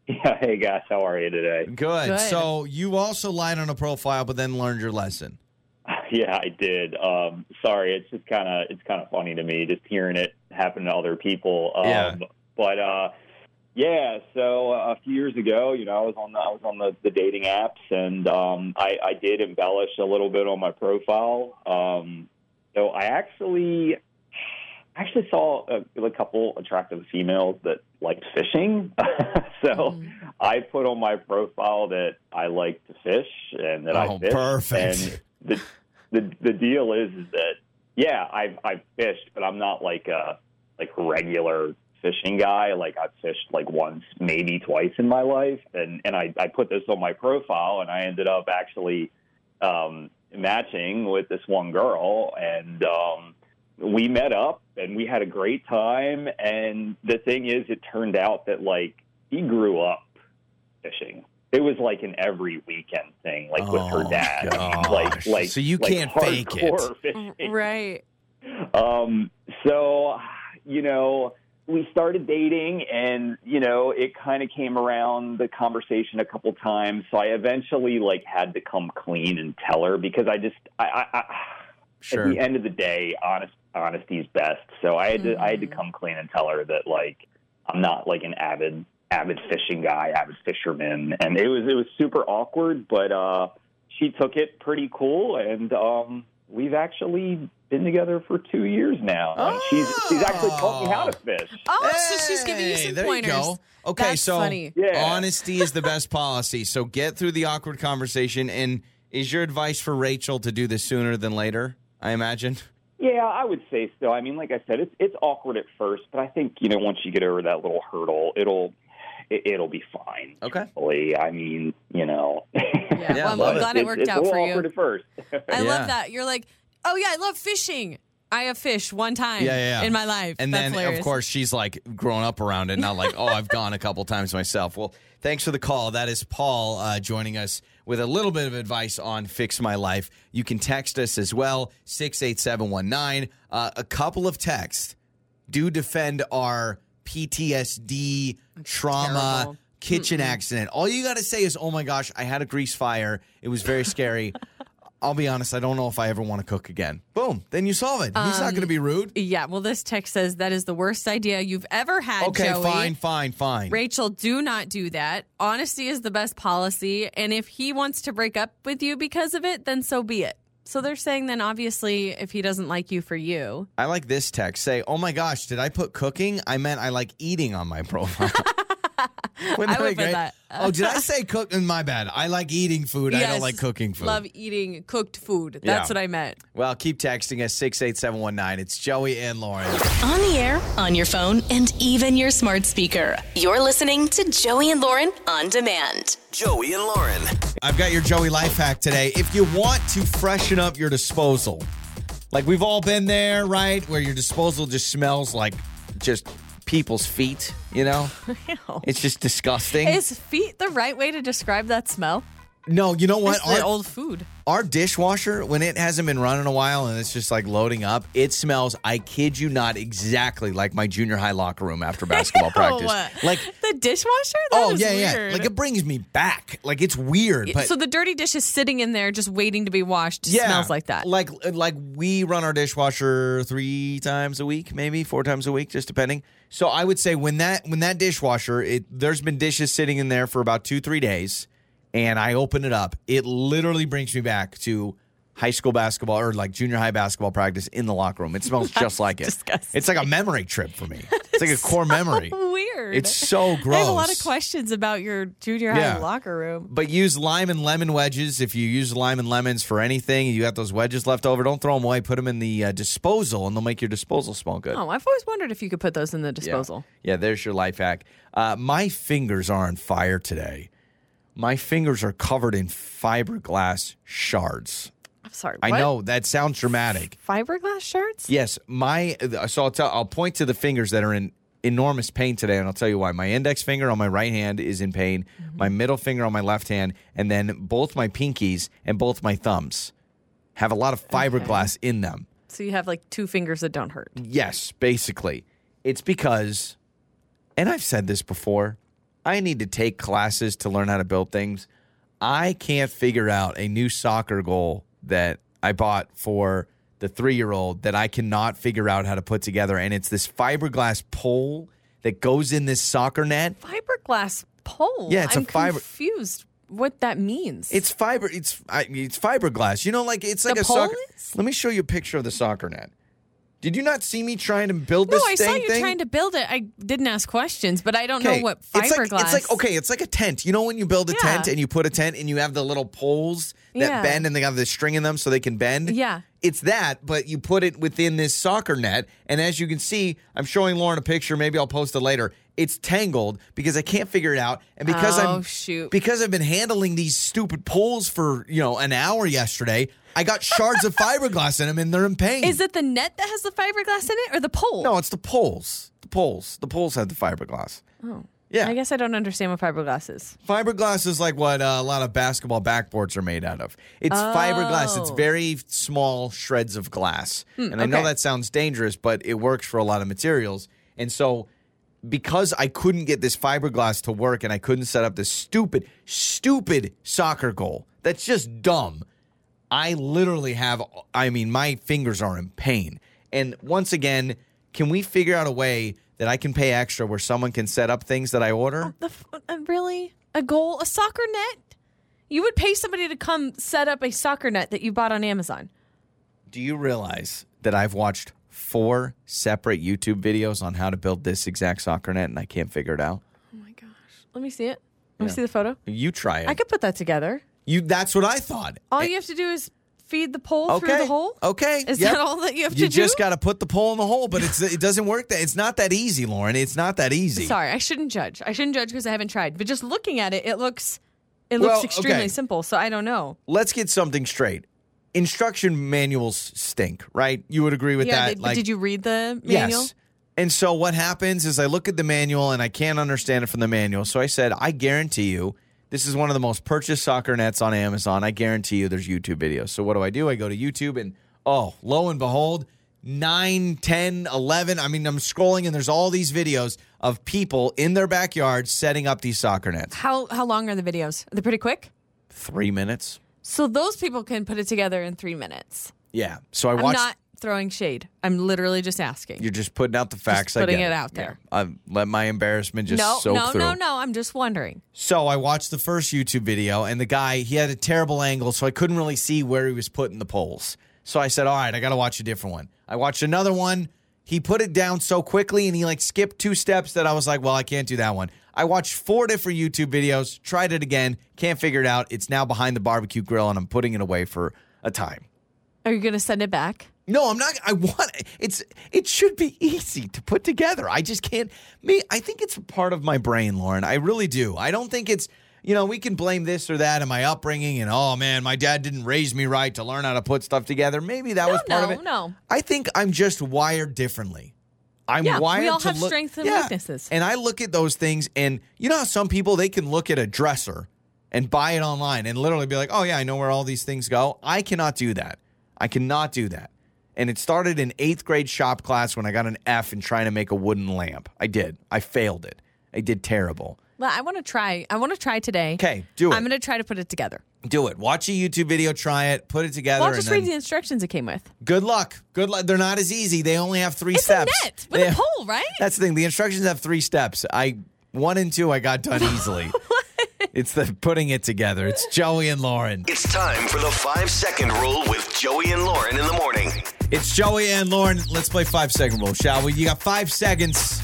Yeah, hey guys, how are you today? Good. Good. So you also lied on a profile, but then learned your lesson. Yeah, I did. Um, sorry, it's just kind of it's kind of funny to me just hearing it happen to other people. Um, Yeah. But uh, yeah, so uh, a few years ago, you know, I was on the, I was on the, the dating apps, and um, I, I did embellish a little bit on my profile. Um, so I actually actually saw a, a couple attractive females that liked fishing. so I put on my profile that I like to fish and that Oh, I fish. perfect. And the the the deal is, is that yeah, I've I've fished, but I'm not like a like regular fishing guy. Like I've fished like once, maybe twice in my life, and and I I put this on my profile, and I ended up actually um, matching with this one girl, and um, we met up, and we had a great time. And the thing is, it turned out that like he grew up fishing. It was like an every weekend thing, like with her Oh, dad. gosh. Like, like So you like can't fake it. fishing. Right. Um, so, you know, we started dating and, you know, it kind of came around the conversation a couple times. So I eventually like had to come clean and tell her because I just, I, I, I Sure. at the end of the day, honest honesty's best. So I had to I had to come clean and tell her that like I'm not like an avid avid fishing guy, avid fisherman, and it was it was super awkward, but uh, she took it pretty cool, and um, we've actually been together for two years now, and she's she's actually taught me how to oh. fish. Oh, so she's giving you Hey, some there pointers. You go. Okay, That's so funny. Yeah. honesty is the best policy. So get through the awkward conversation. And is your advice for Rachel to do this sooner than later? I imagine. Yeah, I would say so. I mean, like I said, it's it's awkward at first, but I think you know once you get over that little hurdle, it'll it, it'll be fine. Okay. Truthfully. I mean, you know. Yeah, Yeah, well, I'm, love I'm it. glad it It's- worked it's out a little for awkward you. at first. I Yeah. love that. You're like, oh yeah, I love fishing. I have fished one time Yeah, yeah, yeah. in my life. And That's then, hilarious. of course, she's like grown up around it, not like, oh, I've gone a couple times myself. Well, thanks for the call. That is Paul uh, joining us with a little bit of advice on Fix My Life. You can text us as well, 68719. Uh, a couple of texts do defend our PTSD, trauma, terrible. kitchen accident. All you got to say is, oh my gosh, I had a grease fire. It was very scary. I'll be honest, I don't know if I ever want to cook again. Boom. Then you solve it. He's not going to be um, rude. yeah. Well, this text says that is the worst idea you've ever had. Okay, Joey. fine, fine, fine. Rachel, do not do that. Honesty is the best policy. And if he wants to break up with you because of it, then so be it. So they're saying then obviously if he doesn't like you for you. I like this text. Say, oh my gosh, did I put cooking? I meant I like eating on my profile. Wouldn't I would be great? that. oh, did I say cook? Mm, my bad. I like eating food. I don't like cooking food. Love eating cooked food. That's Yeah. what I meant. well, keep texting us 68719. It's Joey and Lauren. On the air, on your phone, and even your smart speaker. You're listening to Joey and Lauren on demand. Joey and Lauren. I've got your Joey life hack today. If you want to freshen up your disposal, like we've all been there, right? Where your disposal just smells like just people's feet, you know? It's just disgusting. Is feet the right way to describe that smell? No, you know what? It's the Our- old food. Our dishwasher, when it hasn't been running a while and it's just like loading up, it smells, I kid you not, exactly like my junior high locker room after basketball practice. Like, the dishwasher? That oh, yeah, yeah. Like, it brings me back. Like, it's weird. But so the dirty dish is sitting in there just waiting to be washed. Smells like that. Like, like we run our dishwasher three times a week, maybe four times a week, just depending. So I would say when that when that dishwasher, it there's been dishes sitting in there for about two three days, and I open it up, it literally brings me back to high school basketball or like junior high basketball practice in the locker room. It smells just like it. disgusting. It's like a memory trip for me. It's like a core memory. Weird. It's so gross. I have a lot of questions about your junior high Yeah. locker room. But use lime and lemon wedges. If you use lime and lemons for anything, you got those wedges left over. Don't throw them away. Put them in the uh, disposal, and they'll make your disposal smell good. Oh, I've always wondered if you could put those in the yeah. disposal. Yeah, there's your life hack. Uh, my fingers are on fire today. My fingers are covered in fiberglass shards. I'm sorry. I what? know that sounds dramatic. Fiberglass shards? Yes, my so I'll tell I'll point to the fingers that are in enormous pain today, and I'll tell you why. My index finger on my right hand is in pain. Mm-hmm. My middle finger on my left hand, and then both my pinkies and both my thumbs have a lot of fiberglass in them. So you have like two fingers that don't hurt. Yes, basically, it's because, and I've said this before. I need to take classes to learn how to build things. I can't figure out a new soccer goal that I bought for the three year old that I cannot figure out how to put together. And it's this fiberglass pole that goes in this soccer net. Fiberglass pole. Yeah, it's a I'm fiber- confused what that means. It's fiber. It's it's fiberglass. You know, like it's like The a soccer. is? Let me show you a picture of the soccer net. Did you not see me trying to build this? no, I saw you thing? trying to build it. I didn't ask questions, but I don't know what It's like, fiberglass. it's like okay, it's like a tent. You know when you build a Yeah. tent and you put a tent and you have the little poles that Yeah. bend and they have the string in them so they can bend. Yeah. It's that, but you put it within this soccer net, and as you can see, I'm showing Lauren a picture. Maybe I'll post it later. It's tangled because I can't figure it out, and because Oh, I'm shoot. because I've been handling these stupid poles for you know an hour yesterday. I got shards of fiberglass in them, and they're in pain. Is it the net that has the fiberglass in it or the pole? No, it's the poles. The poles. The poles have the fiberglass. Oh. Yeah. I guess I don't understand what fiberglass is. Fiberglass is like what uh, a lot of basketball backboards are made out of. It's fiberglass. It's Oh. very small shreds of glass. and I know that sounds dangerous, but it works for a lot of materials. And so because I couldn't get this fiberglass to work and I couldn't set up this stupid, stupid soccer goal that's just dumb. I literally have, I mean, my fingers are in pain. And once again, can we figure out a way that I can pay extra where someone can set up things that I order? The f- uh, really a goal, a soccer net? You would pay somebody to come set up a soccer net that you bought on Amazon. Do you realize that I've watched four separate YouTube videos on how to build this exact soccer net and I can't figure it out? Oh my gosh! Let me see it. Let me see the photo. You try it. I could put that together. You that's what I thought. All you have to do is feed the pole through Okay. the hole. Okay. Is Yep. that all that you have You to do? You just got to put the pole in the hole, but it's it doesn't work that it's not that easy, Lauren. It's not that easy. Sorry, I shouldn't judge. I shouldn't judge because I haven't tried. But just looking at it, it looks it Well, looks extremely okay. simple. So I don't know. Let's get something straight. Instruction manuals stink, right? You would agree with yeah, that? they- but did you read the manual? Yes. And so what happens is I look at the manual and I can't understand it from the manual. So I said, I guarantee you, this is one of the most purchased soccer nets on Amazon. I guarantee you there's YouTube videos. So what do I do? I go to YouTube and oh, lo and behold, 9, 10, 11. I mean, I'm scrolling and there's all these videos of people in their backyard setting up these soccer nets. How how long are the videos? Are they pretty quick? Three minutes. So those people can put it together in three minutes. Yeah. So I I'm not throwing shade. I'm literally just asking. You're just putting out the facts. I putting get it out there. Yeah. I let my embarrassment just no, soak no, through. no, no. I'm just wondering. So I watched the first YouTube video, and the guy he had a terrible angle, so I couldn't really see where he was putting the poles. So I said, "All right, I got to watch a different one." I watched another one. He put it down so quickly, and he like skipped two steps that I was like, "Well, I can't do that one." I watched four different YouTube videos, tried it again, can't figure it out. It's now behind the barbecue grill, and I'm putting it away for a time. Are you going to send it back? No, I'm not. I want it's. It should be easy to put together. I just can't. Me, I think it's part of my brain, Lauren. I really do. I don't think it's. You know, we can blame this or that in my upbringing, and oh man, my dad didn't raise me right to learn how to put stuff together. Maybe that No, was part no, of it. no. I think I'm just wired differently. I'm wired. Yeah, we all to have look- strengths and Yeah. weaknesses. And I look at those things, and you know how some people they can look at a dresser and buy it online and literally be like, "Oh yeah, I know where all these things go." I cannot do that. I cannot do that. And it started in eighth grade shop class when I got an F in trying to make a wooden lamp. I did. I failed it. I did terrible. Well, I want to try. I want to try today. Okay, do it. I'm going to try to put it together. Do it. Watch a YouTube video, try it, put it together. Well, I'll just read the instructions it came with. Good luck. Good luck. They're not as easy. They only have three It's steps. a net with They- a pole, right? That's the thing. The instructions have three steps. I one and two I got done easily. it's the putting it together. It's Joey and Lauren. It's time for the five second rule with Joey and Lauren in the morning. It's Joey and Lauren. Let's play five second rule, shall we? You got five seconds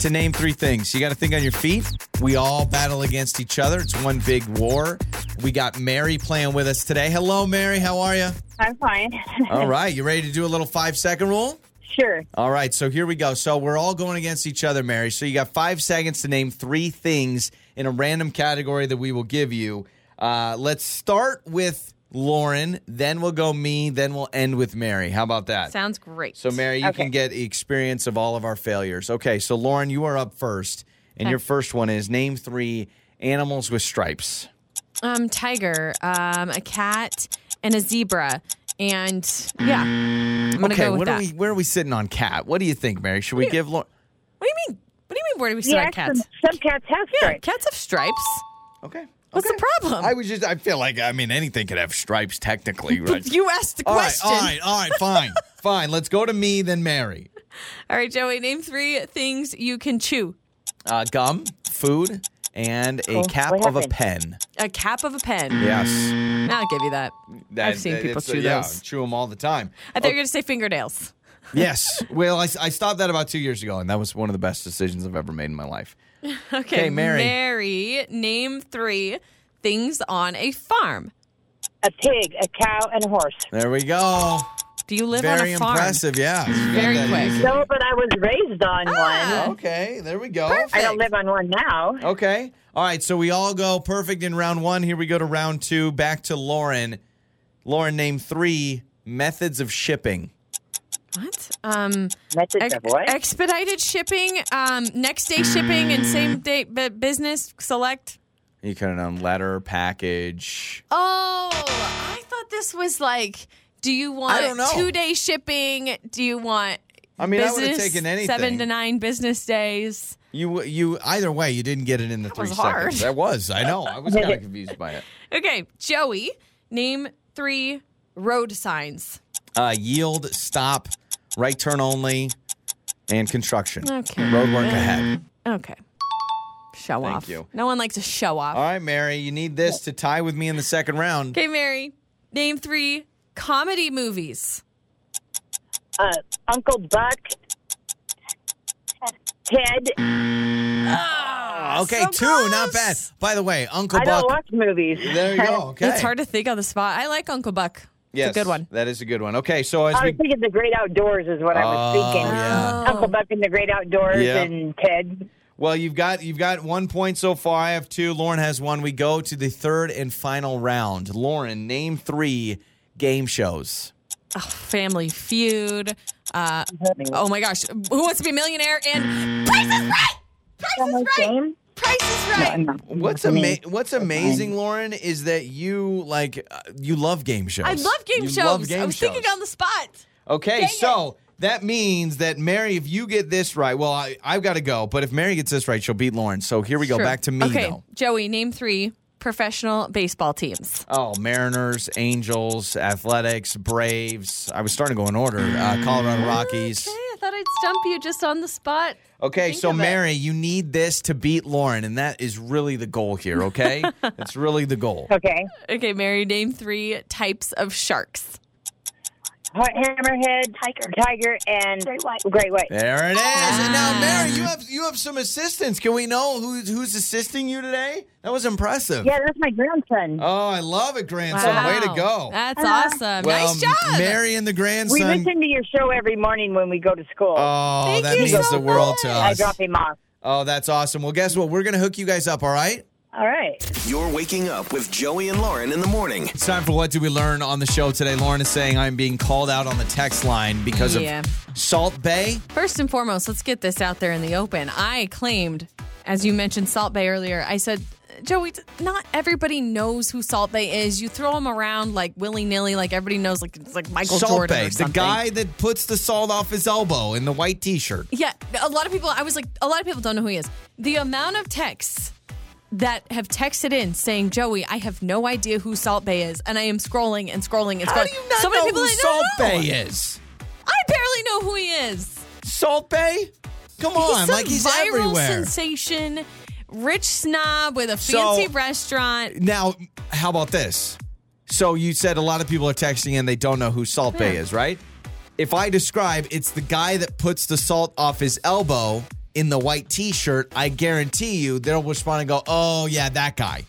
to name three things. You got to think on your feet. We all battle against each other. It's one big war. We got Mary playing with us today. Hello, Mary. How are you? I'm fine. All right. You ready to do a little five second rule? Sure. All right, so here we go. So we're all going against each other, Mary. So you got five seconds to name three things in a random category that we will give you. Uh, let's start with Lauren, then we'll go me, then we'll end with Mary. How about that? Sounds great. so, Mary, you Okay. can get the experience of all of our failures. Okay, so Lauren, you are up first, and Okay. your first one is name three animals with stripes. um, tiger, um, a cat, and a zebra, and yeah, I'm gonna Okay, go with what that. are we? Where are we sitting on cat? What do you think, Mary? Should we give Lauren? What do you mean? What do you mean? Where do we sit Yeah, on cats? Some, some cats have Yeah, stripes. cats have stripes. Okay. What's okay. the problem? I was just, I feel like, I mean, anything could have stripes technically, right? you asked the all right, question. all right, all right, fine, fine. Let's go to me, then Mary. All right, Joey, name three things you can chew. Uh, gum, food, and a Cool. cap What of a pen. A cap of a pen. Yes. I'll give you that. I've seen people it's, uh, chew yeah, those. chew them all the time. I thought you were going to say fingernails. Yes. Well, I, I stopped that about two years ago, and that was one of the best decisions I've ever made in my life. Okay, Okay, Mary. Mary, name three things on a farm. A pig, a cow, and a horse. There we go. Do you live Very on a farm? impressive. Yeah. Very that quick. easily. No, but I was raised on Ah. one. Okay. There we go. I don't live on one now. Okay. All right. So we all go perfect in round one. Here we go to round two. Back to Lauren. Lauren, name three methods of shipping. What? Um, Methods ex- of what? expedited shipping, um, next day shipping, and same day bu- business select. You could have done letter, package. Oh, I thought this was like, do you want I don't know. two day shipping? Do you want I mean, I would have business, taken anything. seven to nine business days? You, you. Either way, you didn't get it in the three was hard. seconds. That was. I know. I was kind of confused by it. Okay, Joey, name three road signs. Uh, yield, stop, right turn only, and construction. Okay. Road work ahead. Okay. Show Thank off. you. No one likes to show off. All right, Mary, you need this to tie with me in the second round. Okay, Mary. Name three comedy movies. Uh, Uncle Buck, Ted. Okay, so two, not close. bad. By the way, Uncle I Buck. I don't watch movies. There you go. Okay. It's hard to think on the spot. I like Uncle Buck. Yes, It's a good one. That is a good one. Okay, so as I we was thinking the Great Outdoors is what I was Oh, thinking. yeah. Uncle Buck and the Great Outdoors Yeah. and Ted. well, you've got you've got one point so far. I have two. Lauren has one. We go to the third and final round. Lauren, name three game shows. Oh, Family Feud. Uh, oh my gosh. Who wants to be a millionaire? And Price is Right! Price Family is Right! Game? Price is Right! No, no, What's ama- What's amazing, Lauren, is that you like uh, you love game shows. I love game You shows. Love game I was shows. thinking on the spot. Okay, Dang so that means that Mary, if you get this right, well, I, I've got to go. But if Mary gets this right, she'll beat Lauren. So here we go. Sure. Back to me, Okay, though. Joey, name three professional baseball teams. Oh, Mariners, Angels, Athletics, Braves. I was starting to go in order. Uh, Colorado Rockies. Okay, I thought I'd stump you just on the spot. Okay, Think so of it. Mary, you need this to beat Lauren, and that is really the goal here. Okay, that's really the goal. Okay. Okay, Mary, name three types of sharks. Heart- Hammerhead, Tiger, Tiger, and Great White. Great White. There it is. And now, Ah. Mary, you have you have some assistance. Can we know who's who's assisting you today? That was impressive. Yeah, that's my grandson. Oh, I love it, grandson. Way to Wow. go. That's awesome. well, nice job. Mary and the grandson. we grandson. listen to your show every morning when we go to school. Oh, Thank that you means so the world to us. I us. drop him off. Oh, that's awesome. Well, guess what? We're going to hook you guys up, all right? All right. You're waking up with Joey and Lauren in the morning. It's time for What Do We Learn on the show today. Lauren is saying I'm being called out on the text line because Yeah. of Salt Bae. First and foremost, let's get this out there in the open. I claimed, as you mentioned Salt Bae earlier, I said, Joey, not everybody knows who Salt Bae is. You throw them around like willy nilly, like everybody knows, like it's like Michael Salt Jordan Bay, or the something. guy that puts the salt off his elbow in the white t shirt. Yeah, a lot of people. I was like, a lot of people don't know who he is. The amount of texts that have texted in saying, "Joey, I have no idea who Salt Bae is," and I am scrolling and scrolling and scrolling. How do you not so many know people who that Salt. Bay is? I barely know who he is. Salt Bae? Come on, he's like he's viral everywhere. sensation, rich snob with a So- fancy restaurant. Now, how about this? So you said a lot of people are texting and they don't know who Salt Bae is, right? If I describe it's the guy that puts the salt off his elbow in the white t-shirt, I guarantee you they'll respond and go, "Oh yeah, that guy."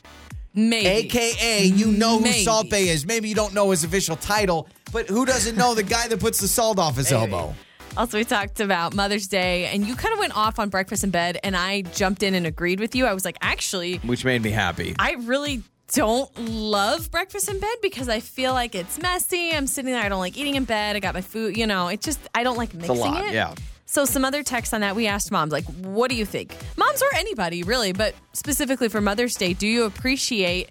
Maybe. AKA, you know who Maybe. Salt Bae is. Maybe you don't know his official title, but who doesn't know the guy that puts the salt off his elbow? Also, we talked about Mother's Day, and you kind of went off on breakfast in bed, and I jumped in and agreed with you. I was like, actually, Which made me happy. I really don't love breakfast in bed because I feel like it's messy. I'm sitting there. I don't like eating in bed. I got my food. You know, it just I don't like mixing lot, it. yeah. So some other texts on that. We asked moms like, "What do you think?" Moms or anybody really, but specifically for Mother's Day, do you appreciate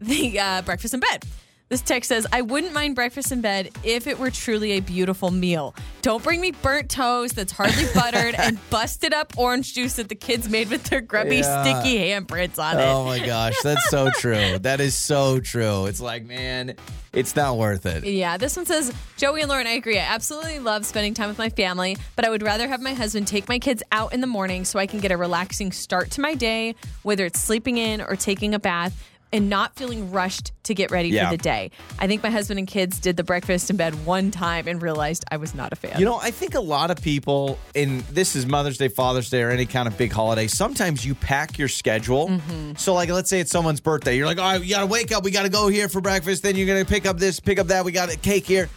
the uh, breakfast in bed? This text says, I wouldn't mind breakfast in bed if it were truly a beautiful meal. Don't bring me burnt toast that's hardly buttered and busted up orange juice that the kids made with their grubby, Yeah. sticky handprints on it. Oh my gosh, that's so true. That is so true. It's like, man, it's not worth it. Yeah, this one says, Joey and Lauren, I agree. I absolutely love spending time with my family, but I would rather have my husband take my kids out in the morning so I can get a relaxing start to my day, whether it's sleeping in or taking a bath. And not feeling rushed to get ready Yeah. for the day. I think my husband and kids did the breakfast in bed one time and realized I was not a fan. You know, I think a lot of people, and this is Mother's Day, Father's Day, or any kind of big holiday, sometimes you pack your schedule. Mm-hmm. So, like, let's say it's someone's birthday. You're like, all right, you got to wake up. We got to go here for breakfast. Then you're going to pick up this, pick up that. We got a cake here.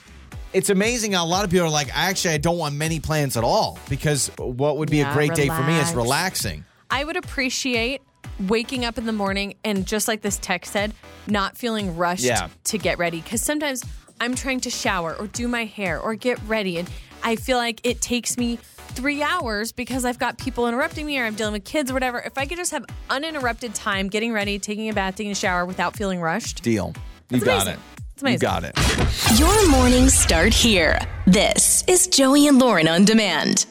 It's amazing how a lot of people are like, actually, I don't want many plans at all because what would be a Yeah, great day for me is relaxing. I would appreciate waking up in the morning and just like this text said, not feeling rushed Yeah. to get ready. Because sometimes I'm trying to shower or do my hair or get ready, and I feel like it takes me three hours because I've got people interrupting me or I'm dealing with kids or whatever. If I could just have uninterrupted time getting ready, taking a bath, taking a shower without feeling rushed, Deal. You It's got amazing. it. It's amazing. You got it. Your mornings start here. This is Joey and Lauren on demand.